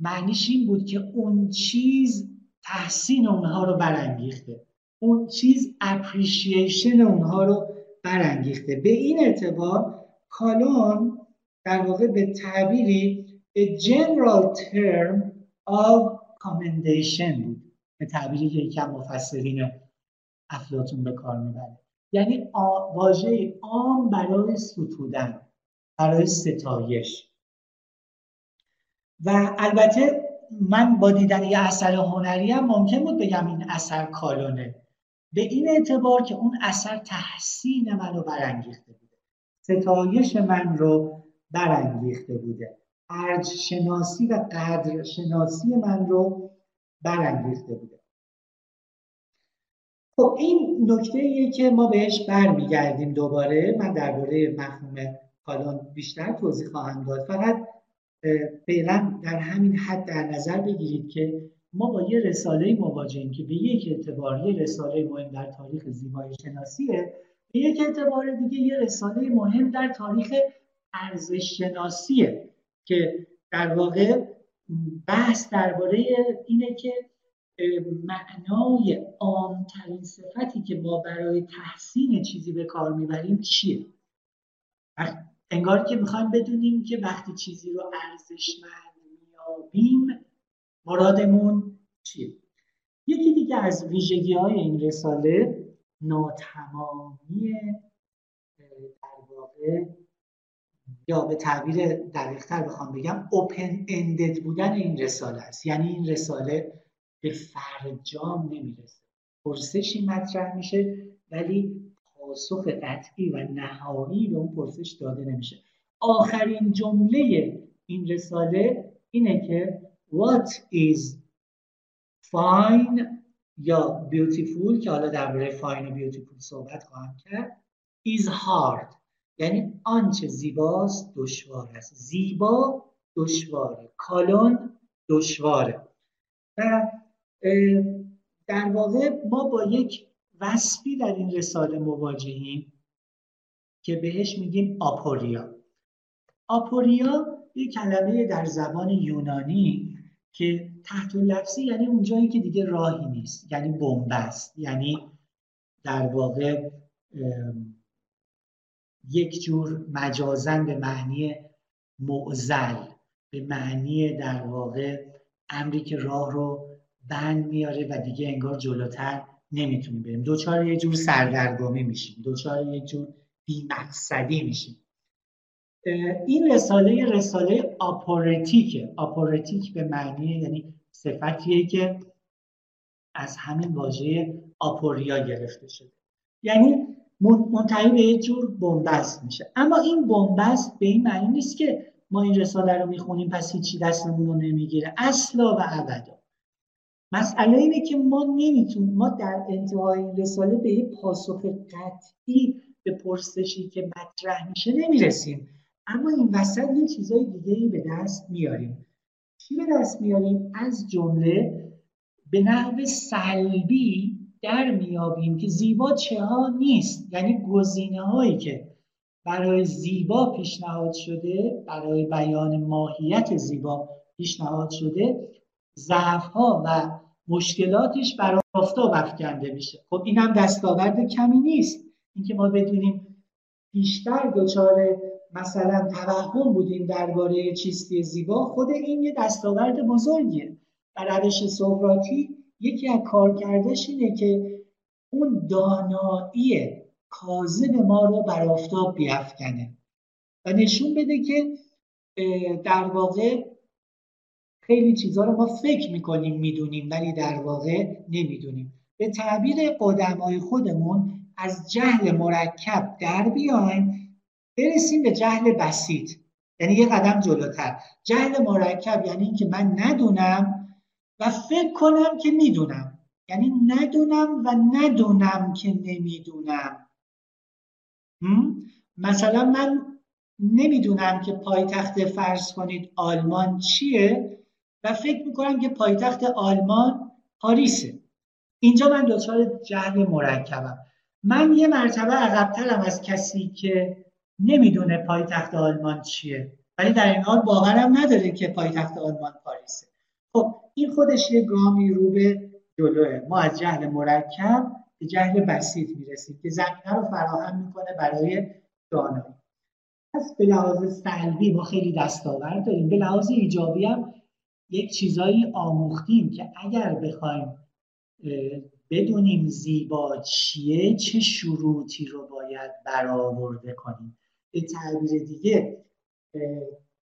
Speaker 2: معنیش این بود که اون چیز تحسین اونها رو برانگیخته. اون چیز اپریشیشن اونها رو برانگیخته. به این اعتبار کالون در واقع به تعبیری a general term of commendation بود. به تعبیری که یکم مفسرین افلاتون به کار می‌بره. یعنی واژه عام برای ستودن برای ستایش. و البته من با دیدن یه اثر هنری هم ممکن بود بگم این اثر کالونه. به این اعتبار که اون اثر تحسین منو برانگیخته بوده. ستایش من رو برانگیخته بوده. ارج شناسی و قدر شناسی من رو برانگیخته بوده. خب این نکته که ما بهش برمیگردیم دوباره. من درباره مفهوم کالون بیشتر توضیح خواهم داد. فقط فعلا در همین حد در نظر بگیرید که ما با یه رساله مواجهیم که به یک اعتبار یه رساله مهم در تاریخ زیبایی شناسیه. به یک اعتبار دیگه یه رساله مهم در تاریخ ارزش شناسیه که در واقع بحث درباره اینه که معنای عامترین صفتی که ما برای تحسین چیزی به کار می‌بریم چیه؟ انگار که می‌خوایم بدونیم که وقتی چیزی رو ارزشمند میابیم مرادمون چیه؟ یکی دیگه از ویژگی های این رساله ناتمامی در واقع یا به تعبیر دقیقتر بخوام بگم اوپن اندد بودن این رساله است. یعنی این رساله به فرجام نمی‌رسه. پرسشی مطرح میشه ولی پاسخ قطعی و نهایی به اون پرسش داده نمیشه. آخرین جمله این رساله اینه که what is fine یا beautiful که حالا درباره fine و beautiful صحبت خواهم کرد is hard. یعنی آنچه زیباست دشوار است. زیبا دشواره. کالون دشواره. و در واقع ما با یک وصفی در این رساله مواجهیم که بهش میگیم آپوریا. آپوریا یک کلمه در زبان یونانی که تحت لفظی یعنی اونجایی که دیگه راهی نیست یعنی بنبست یعنی در واقع یک جور مجازن به معنی معزل به معنی در واقع امری که راه رو بند میاره و دیگه انگار جلوتر نمی‌تونیم بریم. دوچار یه جور سردرگمی میشیم. دوچار یه جور بیمقصدی میشیم. این رساله رساله آپورتیکه آپورتیک به معنی یعنی صفتیه که از همین واژه آپوریا گرفته شده. یعنی منتهی به یه جور بنبست میشه. اما این بنبست به این معنی نیست که ما این رساله رو می‌خونیم پس هیچی دستمون رو نمی‌گیره. اصلا و ابدا. مسئله اینه که ما نمی‌تونیم ما در انتهای رساله به یه پاسخ قطعی به پرسشی که مطرح میشه نمی‌رسیم. اما این وسط یه چیزای دیگه به دست میاریم. چی به دست میاریم؟ از جمله به نحو سلبی در میابیم که زیبا چه ها نیست. یعنی گزینه هایی که برای زیبا پیشنهاد شده برای بیان ماهیت زیبا پیشنهاد شده ضعف ها و مشکلاتش بر آفتاب افکنده میشه. خب اینم دستاورد کمی نیست. اینکه ما بدونیم بیشتر دچار مثلا توهم بودیم درباره چیستی زیبا خود این یه دستاورد بزرگیه. و روش سقراطی یکی از کارکردش اینه که اون دانایی کاذب ما رو بر آفتاب بیافکنه. و نشون بده که در واقع خیلی چیزها رو ما فکر می‌کنیم می‌دونیم ولی در واقع نمی‌دونیم. به تعبیر قدمای خودمون از جهل مرکب در بیایم برسیم به جهل بسیط. یعنی یه قدم جلوتر. جهل مرکب یعنی اینکه من ندونم و فکر کنم که می‌دونم. یعنی ندونم و ندونم که نمی‌دونم. مثلا من نمی‌دونم که پایتخت فرض کنید آلمان چیه؟ و فکر می‌کنم که پایتخت آلمان پاریسه. اینجا من دچار جهل مرکبم. من یه مرتبه عقبترم از کسی که نمی‌دونه پایتخت آلمان چیه ولی در این حال باورم نداره که پایتخت آلمان پاریسه. خب این خودش یه گامی رو به جلوه. ما از جهل مرکب به جهل بسیط می‌رسیم که زمینه رو فراهم می‌کنه برای دانایی. پس به لحاظ سلبی ما خیلی دستاورد داریم. به لحاظ ایجابی هم یک چیزایی آموختیم که اگر بخوایم بدونیم زیبا چیه چه شروطی رو باید برآورده کنیم. به تعبیر دیگه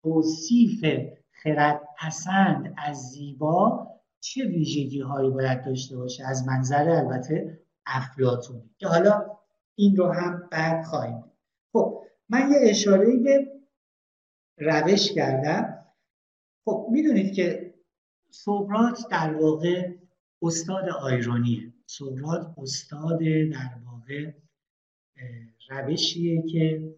Speaker 2: توصیف خرد پسند از زیبا چه ویژگی هایی باید داشته باشه؟ از منظر البته افلاتونی که حالا این رو هم بعد خواهیم خب من یه اشاره به روش کردم. خب می‌دونید که سقراط در واقع استاد آیرونیه سقراط استاد در واقع روشیه که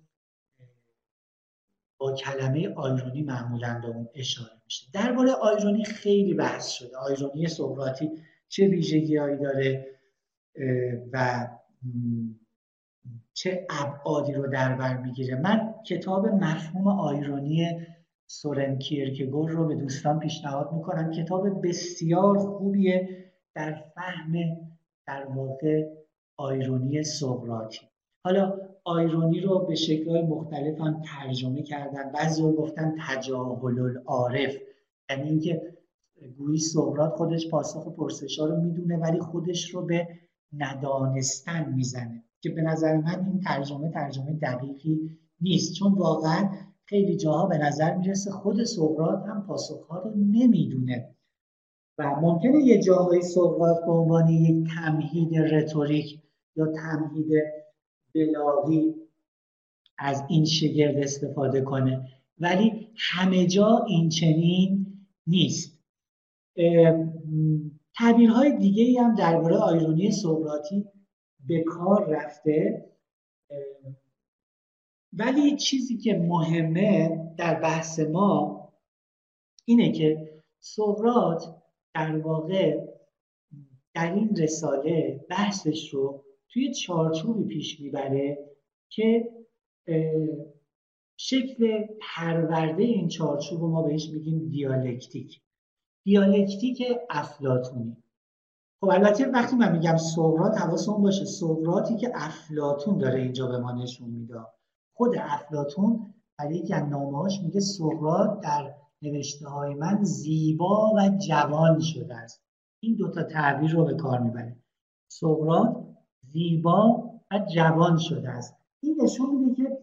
Speaker 2: با کلمه آیرونی معمولا به اون اشاره میشه. درباره آیرونی خیلی بحث شده. آیرونی سقراطی چه ویژگی هایی داره و چه ابعادی رو در بر می‌گیره. من کتاب مفهوم آیرونی سورن کیرکگور رو به دوستان پیشنهاد می‌کنم. کتاب بسیار خوبیه در فهم در واقع آیرونی سقراطی. حالا آیرونی رو به شکلهای مختلف هم ترجمه کردن. بعضی گفتن تجاهل العارف یعنی اینکه گویی سقراط خودش پاسخ پرسشا رو می‌دونه ولی خودش رو به ندانستن می‌زنه. که به نظر من این ترجمه ترجمه دقیقی نیست. چون واقعا خیلی جاها به نظر می‌رسه خود سقراط هم پاسخها رو نمی‌دونه. و ممکنه یه جاهای سقراط به عنوان یک تمهید رتوریک یا تمهید بلاغی از این شگرد استفاده کنه. ولی همه جا این چنین نیست. تعبیرهای دیگه ای هم درباره آیرونی سقراطی به کار رفته. ولی چیزی که مهمه در بحث ما اینه که سقراط در واقع در این رساله بحثش رو توی چارچوبی پیش می‌بره که شکل پرورده این چارچوب رو ما بهش میگیم دیالکتیک. دیالکتیک افلاتونی خب البته وقتی من میگم سقراط حواسمون باشه. سقراطی که افلاتون داره اینجا به ما نشون میده. خود افلاتون برای یکی از میگه سقراط در نوشته های من زیبا و جوان شده است. این دوتا تعبیر رو به کار می‌بره سقراط زیبا و جوان شده است. این نشون میده که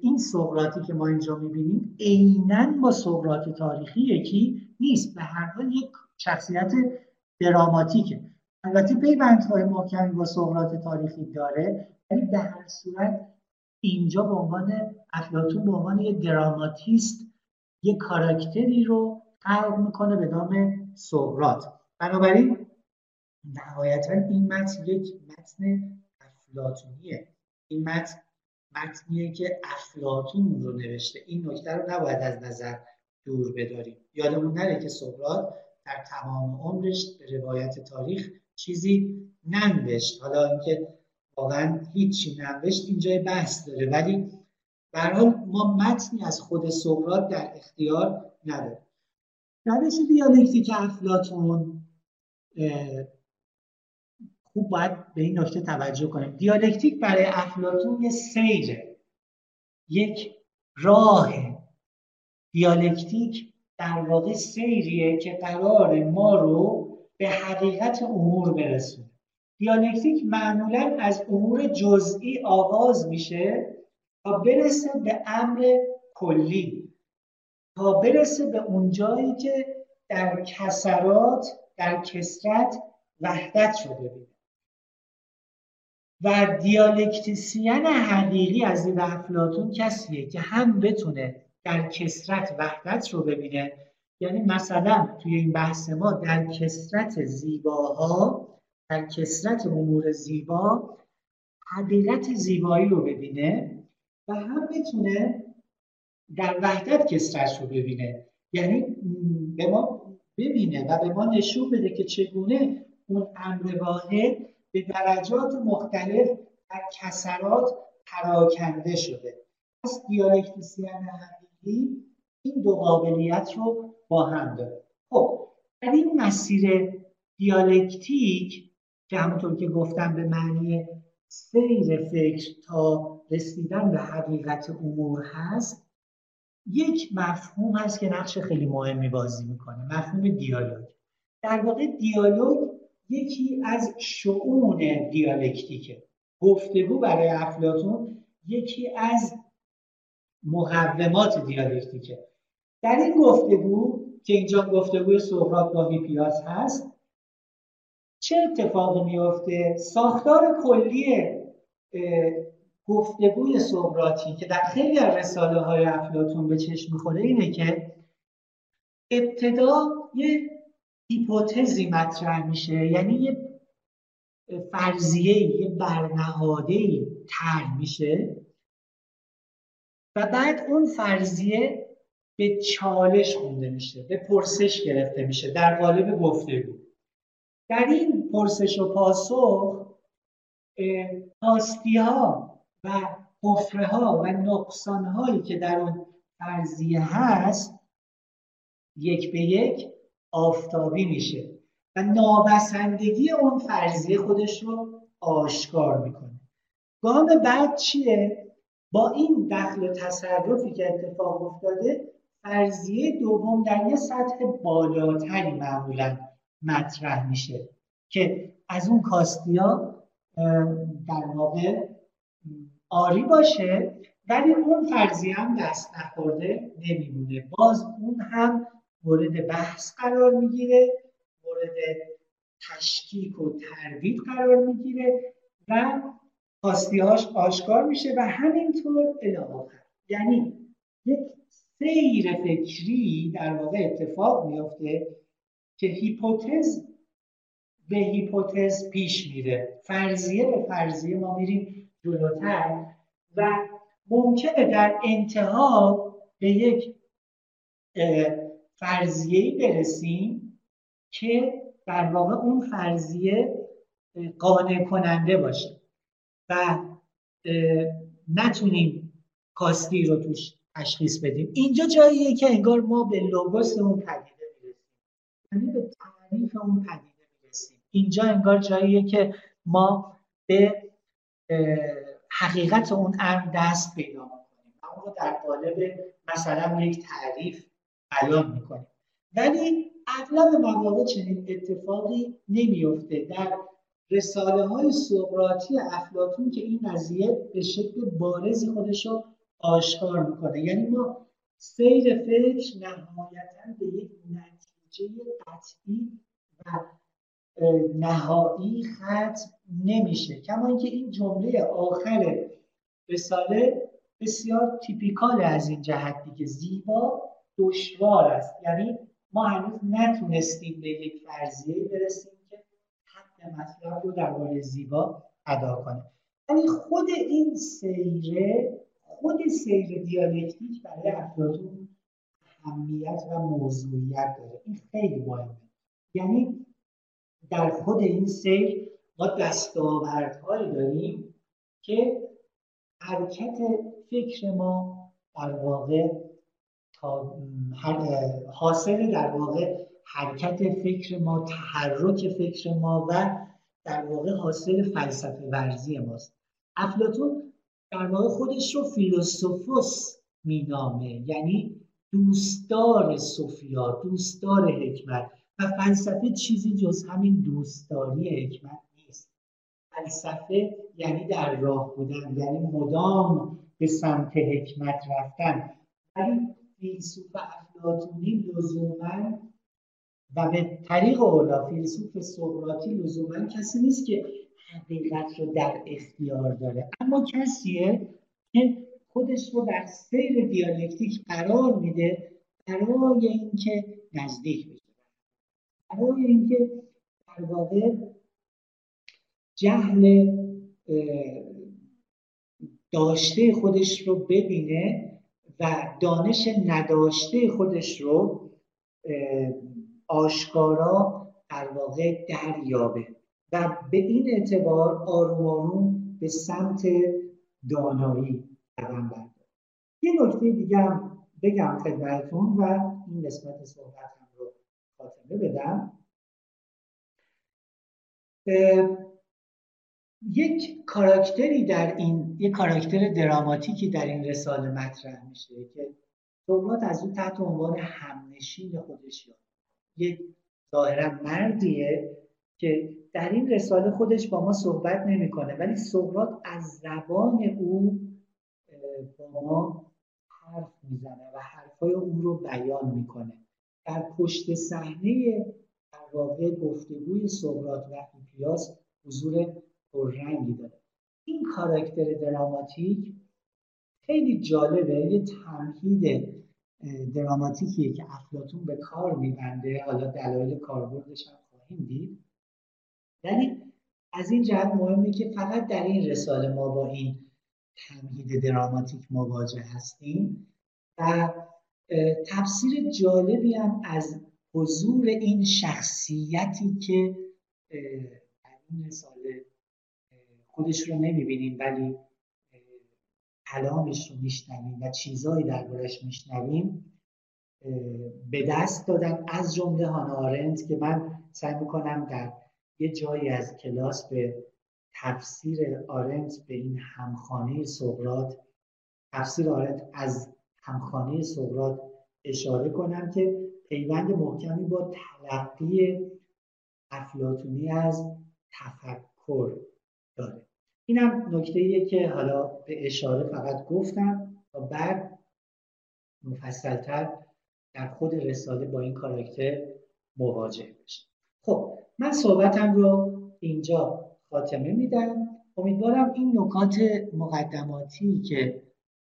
Speaker 2: این سقراطی که ما اینجا می‌بینیم عینا با سقراط تاریخی یکی نیست. به هر حال یک شخصیت دراماتیکه. البته پیوندهای محکمی با سقراط تاریخی داره ولی به هر صورت اینجا به عنوان افلاطون به عنوان یک دراماتیست یک کاراکتری رو خلق می‌کنه به نام سقراط. بنابراین نهایتا این متن یک متن افلاتونیه این متن متنیه که افلاتون رو نوشته. این نکته رو نباید از نظر دور بداریم. یادمون نره که سقراط در تمام عمرش به روایت تاریخ چیزی ننوشت. حالا اینکه واقعا هیچی ننوشت اینجای بحث داره. ولی حال ما متنی از خود سقراط در اختیار نداریم. روش دیالکتیک افلاتون خوب باید به این نکته توجه کنیم. دیالکتیک برای افلاتون یه سیره یک راه دیالکتیک در واقع سیریه که قرار ما رو به حقیقت امور برسونه. دیالکتیک معمولا از امور جزئی آغاز میشه تا برسه به امر کلی. تا برسه به اونجایی که در کسرات در کسرت وحدت رو ببینه. و دیالکتیسین حقیقی از دید افلاتون کسیه که هم بتونه در کسرت وحدت رو ببینه. یعنی مثلا توی این بحث ما در کسرت زیباها در کسرت امور زیبا حقیقت زیبایی رو ببینه و هم بتونه در وحدت کسرت رو ببینه. یعنی به ما ببینه و به ما نشون بده که چگونه اون امر واحد به درجات مختلف در کسرات پراکنده شده. پس دیالکتیسیان حقیقی این دو قابلیت رو با هم داره. خب در این مسیر دیالکتیک که همونطور که گفتم به معنی سیر فکر تا رسیدن به حقیقت امور هست یک مفهوم هست که نقش خیلی مهمی بازی می‌کنه مفهوم دیالوگ. در واقع دیالوگ یکی از شعون دیالکتیکه. گفتگو برای افلاتون یکی از مقومات دیالکتیکه. در این گفتگو که اینجا گفتگوی سقراط با هیپیاس هست چه اتفاقی میفته ساختار کلی گفتگوی سقراطی که در خیلی از رساله های افلاتون به چشم می‌خوره اینه که ابتدا یه هیپوتزی مطرح میشه یعنی یه فرضیه یه برنهاده طرح میشه و بعد اون فرضیه به چالش خونده میشه به پرسش گرفته میشه در قالب گفتگو در این پرسش و پاسخ کاستی ها و حفره ها و نقصان هایی که در اون فرضیه هست یک به یک آفتابی میشه و نابسندگی اون فرضیه خودش رو آشکار می‌کنه گام بعد چیه؟ با این دخل و تصرفی که اتفاق افتاده فرضیه دوم در یه سطح بالاتری معمولا مطرح میشه. که از اون کاستیا در واقع آری باشه ولی اون فرضیه هم دست نخورده نمیمونه. باز اون هم مورد بحث قرار می‌گیره مورد تشکیک و تردید قرار می‌گیره و کاستیهاش آشکار میشه و همینطور الی یعنی یک سیر فکری در واقع اتفاق میافته که هیپوتز به هیپوتز پیش میره. فرضیه به فرضیه ما میریم جلوتر و ممکنه در انتها به یک فرضیه برسیم که در واقع اون فرضیه قانع کننده باشه و نتونیم کاستی رو توش تشخیص بدیم. اینجا جاییه که انگار ما به لوگوس اون پدیده یعنی به تعریف اون پدیده می‌رسیم. اینجا انگار جاییه که ما به حقیقت اون امر دست پیدا می‌کنیم و اون رو در قالب مثلا یک تعریف بیان می‌کنیم. ولی اغلب مواقع چنین اتفاقی نمیفته در رساله های سقراطی افلاتون که این قضیه به شکل بارزی خودش رو آشکار می‌کنه. یعنی ما سیر فکر نهایتا به یک نتیجه قطعی و نهایی ختم نمیشه. کما اینکه این جمله آخر رساله بسیار تیپیکال از این جهت دیگه. زیبا دشوار است. یعنی ما هنوز نتونستیم به یک فرضیه برسیم که حق مطلب رو درباره زیبا ادا کنه. یعنی خود این سیره خود سیر دیالکتیک برای افلاطون اهمیت و موضوعیت داره. این خیلی مهمه. یعنی در خود این سیر ما دستاوردهایی داریم که حرکت فکر ما در واقع حاصل در واقع حرکت فکر ما تحرک فکر ما و در واقع حاصل فلسفه ورزی ماست. افلاتون در واقع خودش رو فیلوسوفوس مینامه. یعنی دوستدار سوفیا دوستدار حکمت و فلسفه چیزی جز همین دوستداری حکمت نیست. فلسفه یعنی در راه بودن یعنی مدام به سمت حکمت رفتن. ولی فیلسوف افلاتونی لزوما و به طریق اولا فیلسوف سقراطی لزوما کسی نیست که حقیقت رو در اختیار داره. اما کسیه که خودش رو در سیر دیالکتیک قرار میده برای اینکه نزدیک بشه. برای اینکه در واقع جهل داشته خودش رو ببینه و دانش نداشته خودش رو آشکارا در واقع دریابه و به این اعتبار آروم به سمت دانایی قدم برداره یه نکته دیگه هم بگم خدمتتون و این قسمت صحبتم رو خاتمه بدم. یک کاراکتری در این یک کاراکتر دراماتیکی در این رساله مطرح میشه که سقراط از اون تحت عنوان همنشین خودش یاد یک ظاهرا مردیه که در این رساله خودش با ما صحبت نمی‌کنه ولی سقراط از زبان او با ما حرف می‌زنه و حرفای او رو بیان می‌کنه. در پشت صحنه در واقع گفتگوی سقراط و هیپیاس حضور پررنگی داره. این کاراکتر دراماتیک خیلی جالبه یه تمهید دراماتیکیه که افلاتون به کار میبنده. حالا دلایل کاربردش هم خواهیم دید. یعنی از این جهت مهمه که فقط در این رساله ما با این تمهید دراماتیک مواجه هستیم و تفسیر جالبی هم از حضور این شخصیتی که در این رساله خودش رو نمی‌بینیم ولی کلامش رو میشنویم و چیزهایی دربارش میشنویم به دست دادن از جمله هانا آرنت که من سعی می‌کنم در یه جایی از کلاس به تفسیر آرنت به این همخانه سقرات تفسیر آرنت از همخانه سقرات اشاره کنم که پیوند محکمی با تلقی افلاتونی از تفکر داره. اینم نکته که حالا به اشاره فقط گفتم و بعد مفصلتر در خود رساله با این کاراکتر مواجه بشیم خب من صحبتم رو اینجا خاتمه میدم. امیدوارم این نکات مقدماتی که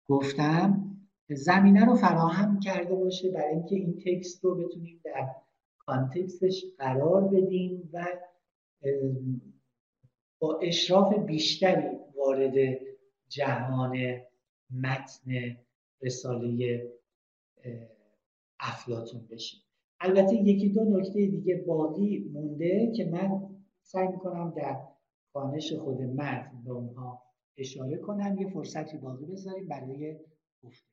Speaker 2: گفتم زمینه رو فراهم کرده باشه برای اینکه این تکست رو بتونیم در کانتکستش قرار بدیم و با اشراف بیشتری وارد جهان متن رساله افلاتون بشیم. البته یکی دو نکته دیگه باقی مونده که من سعی می‌کنم در خانش خود متن به اونها اشاره کنم یه فرصتی باقی بذاریم برای گفته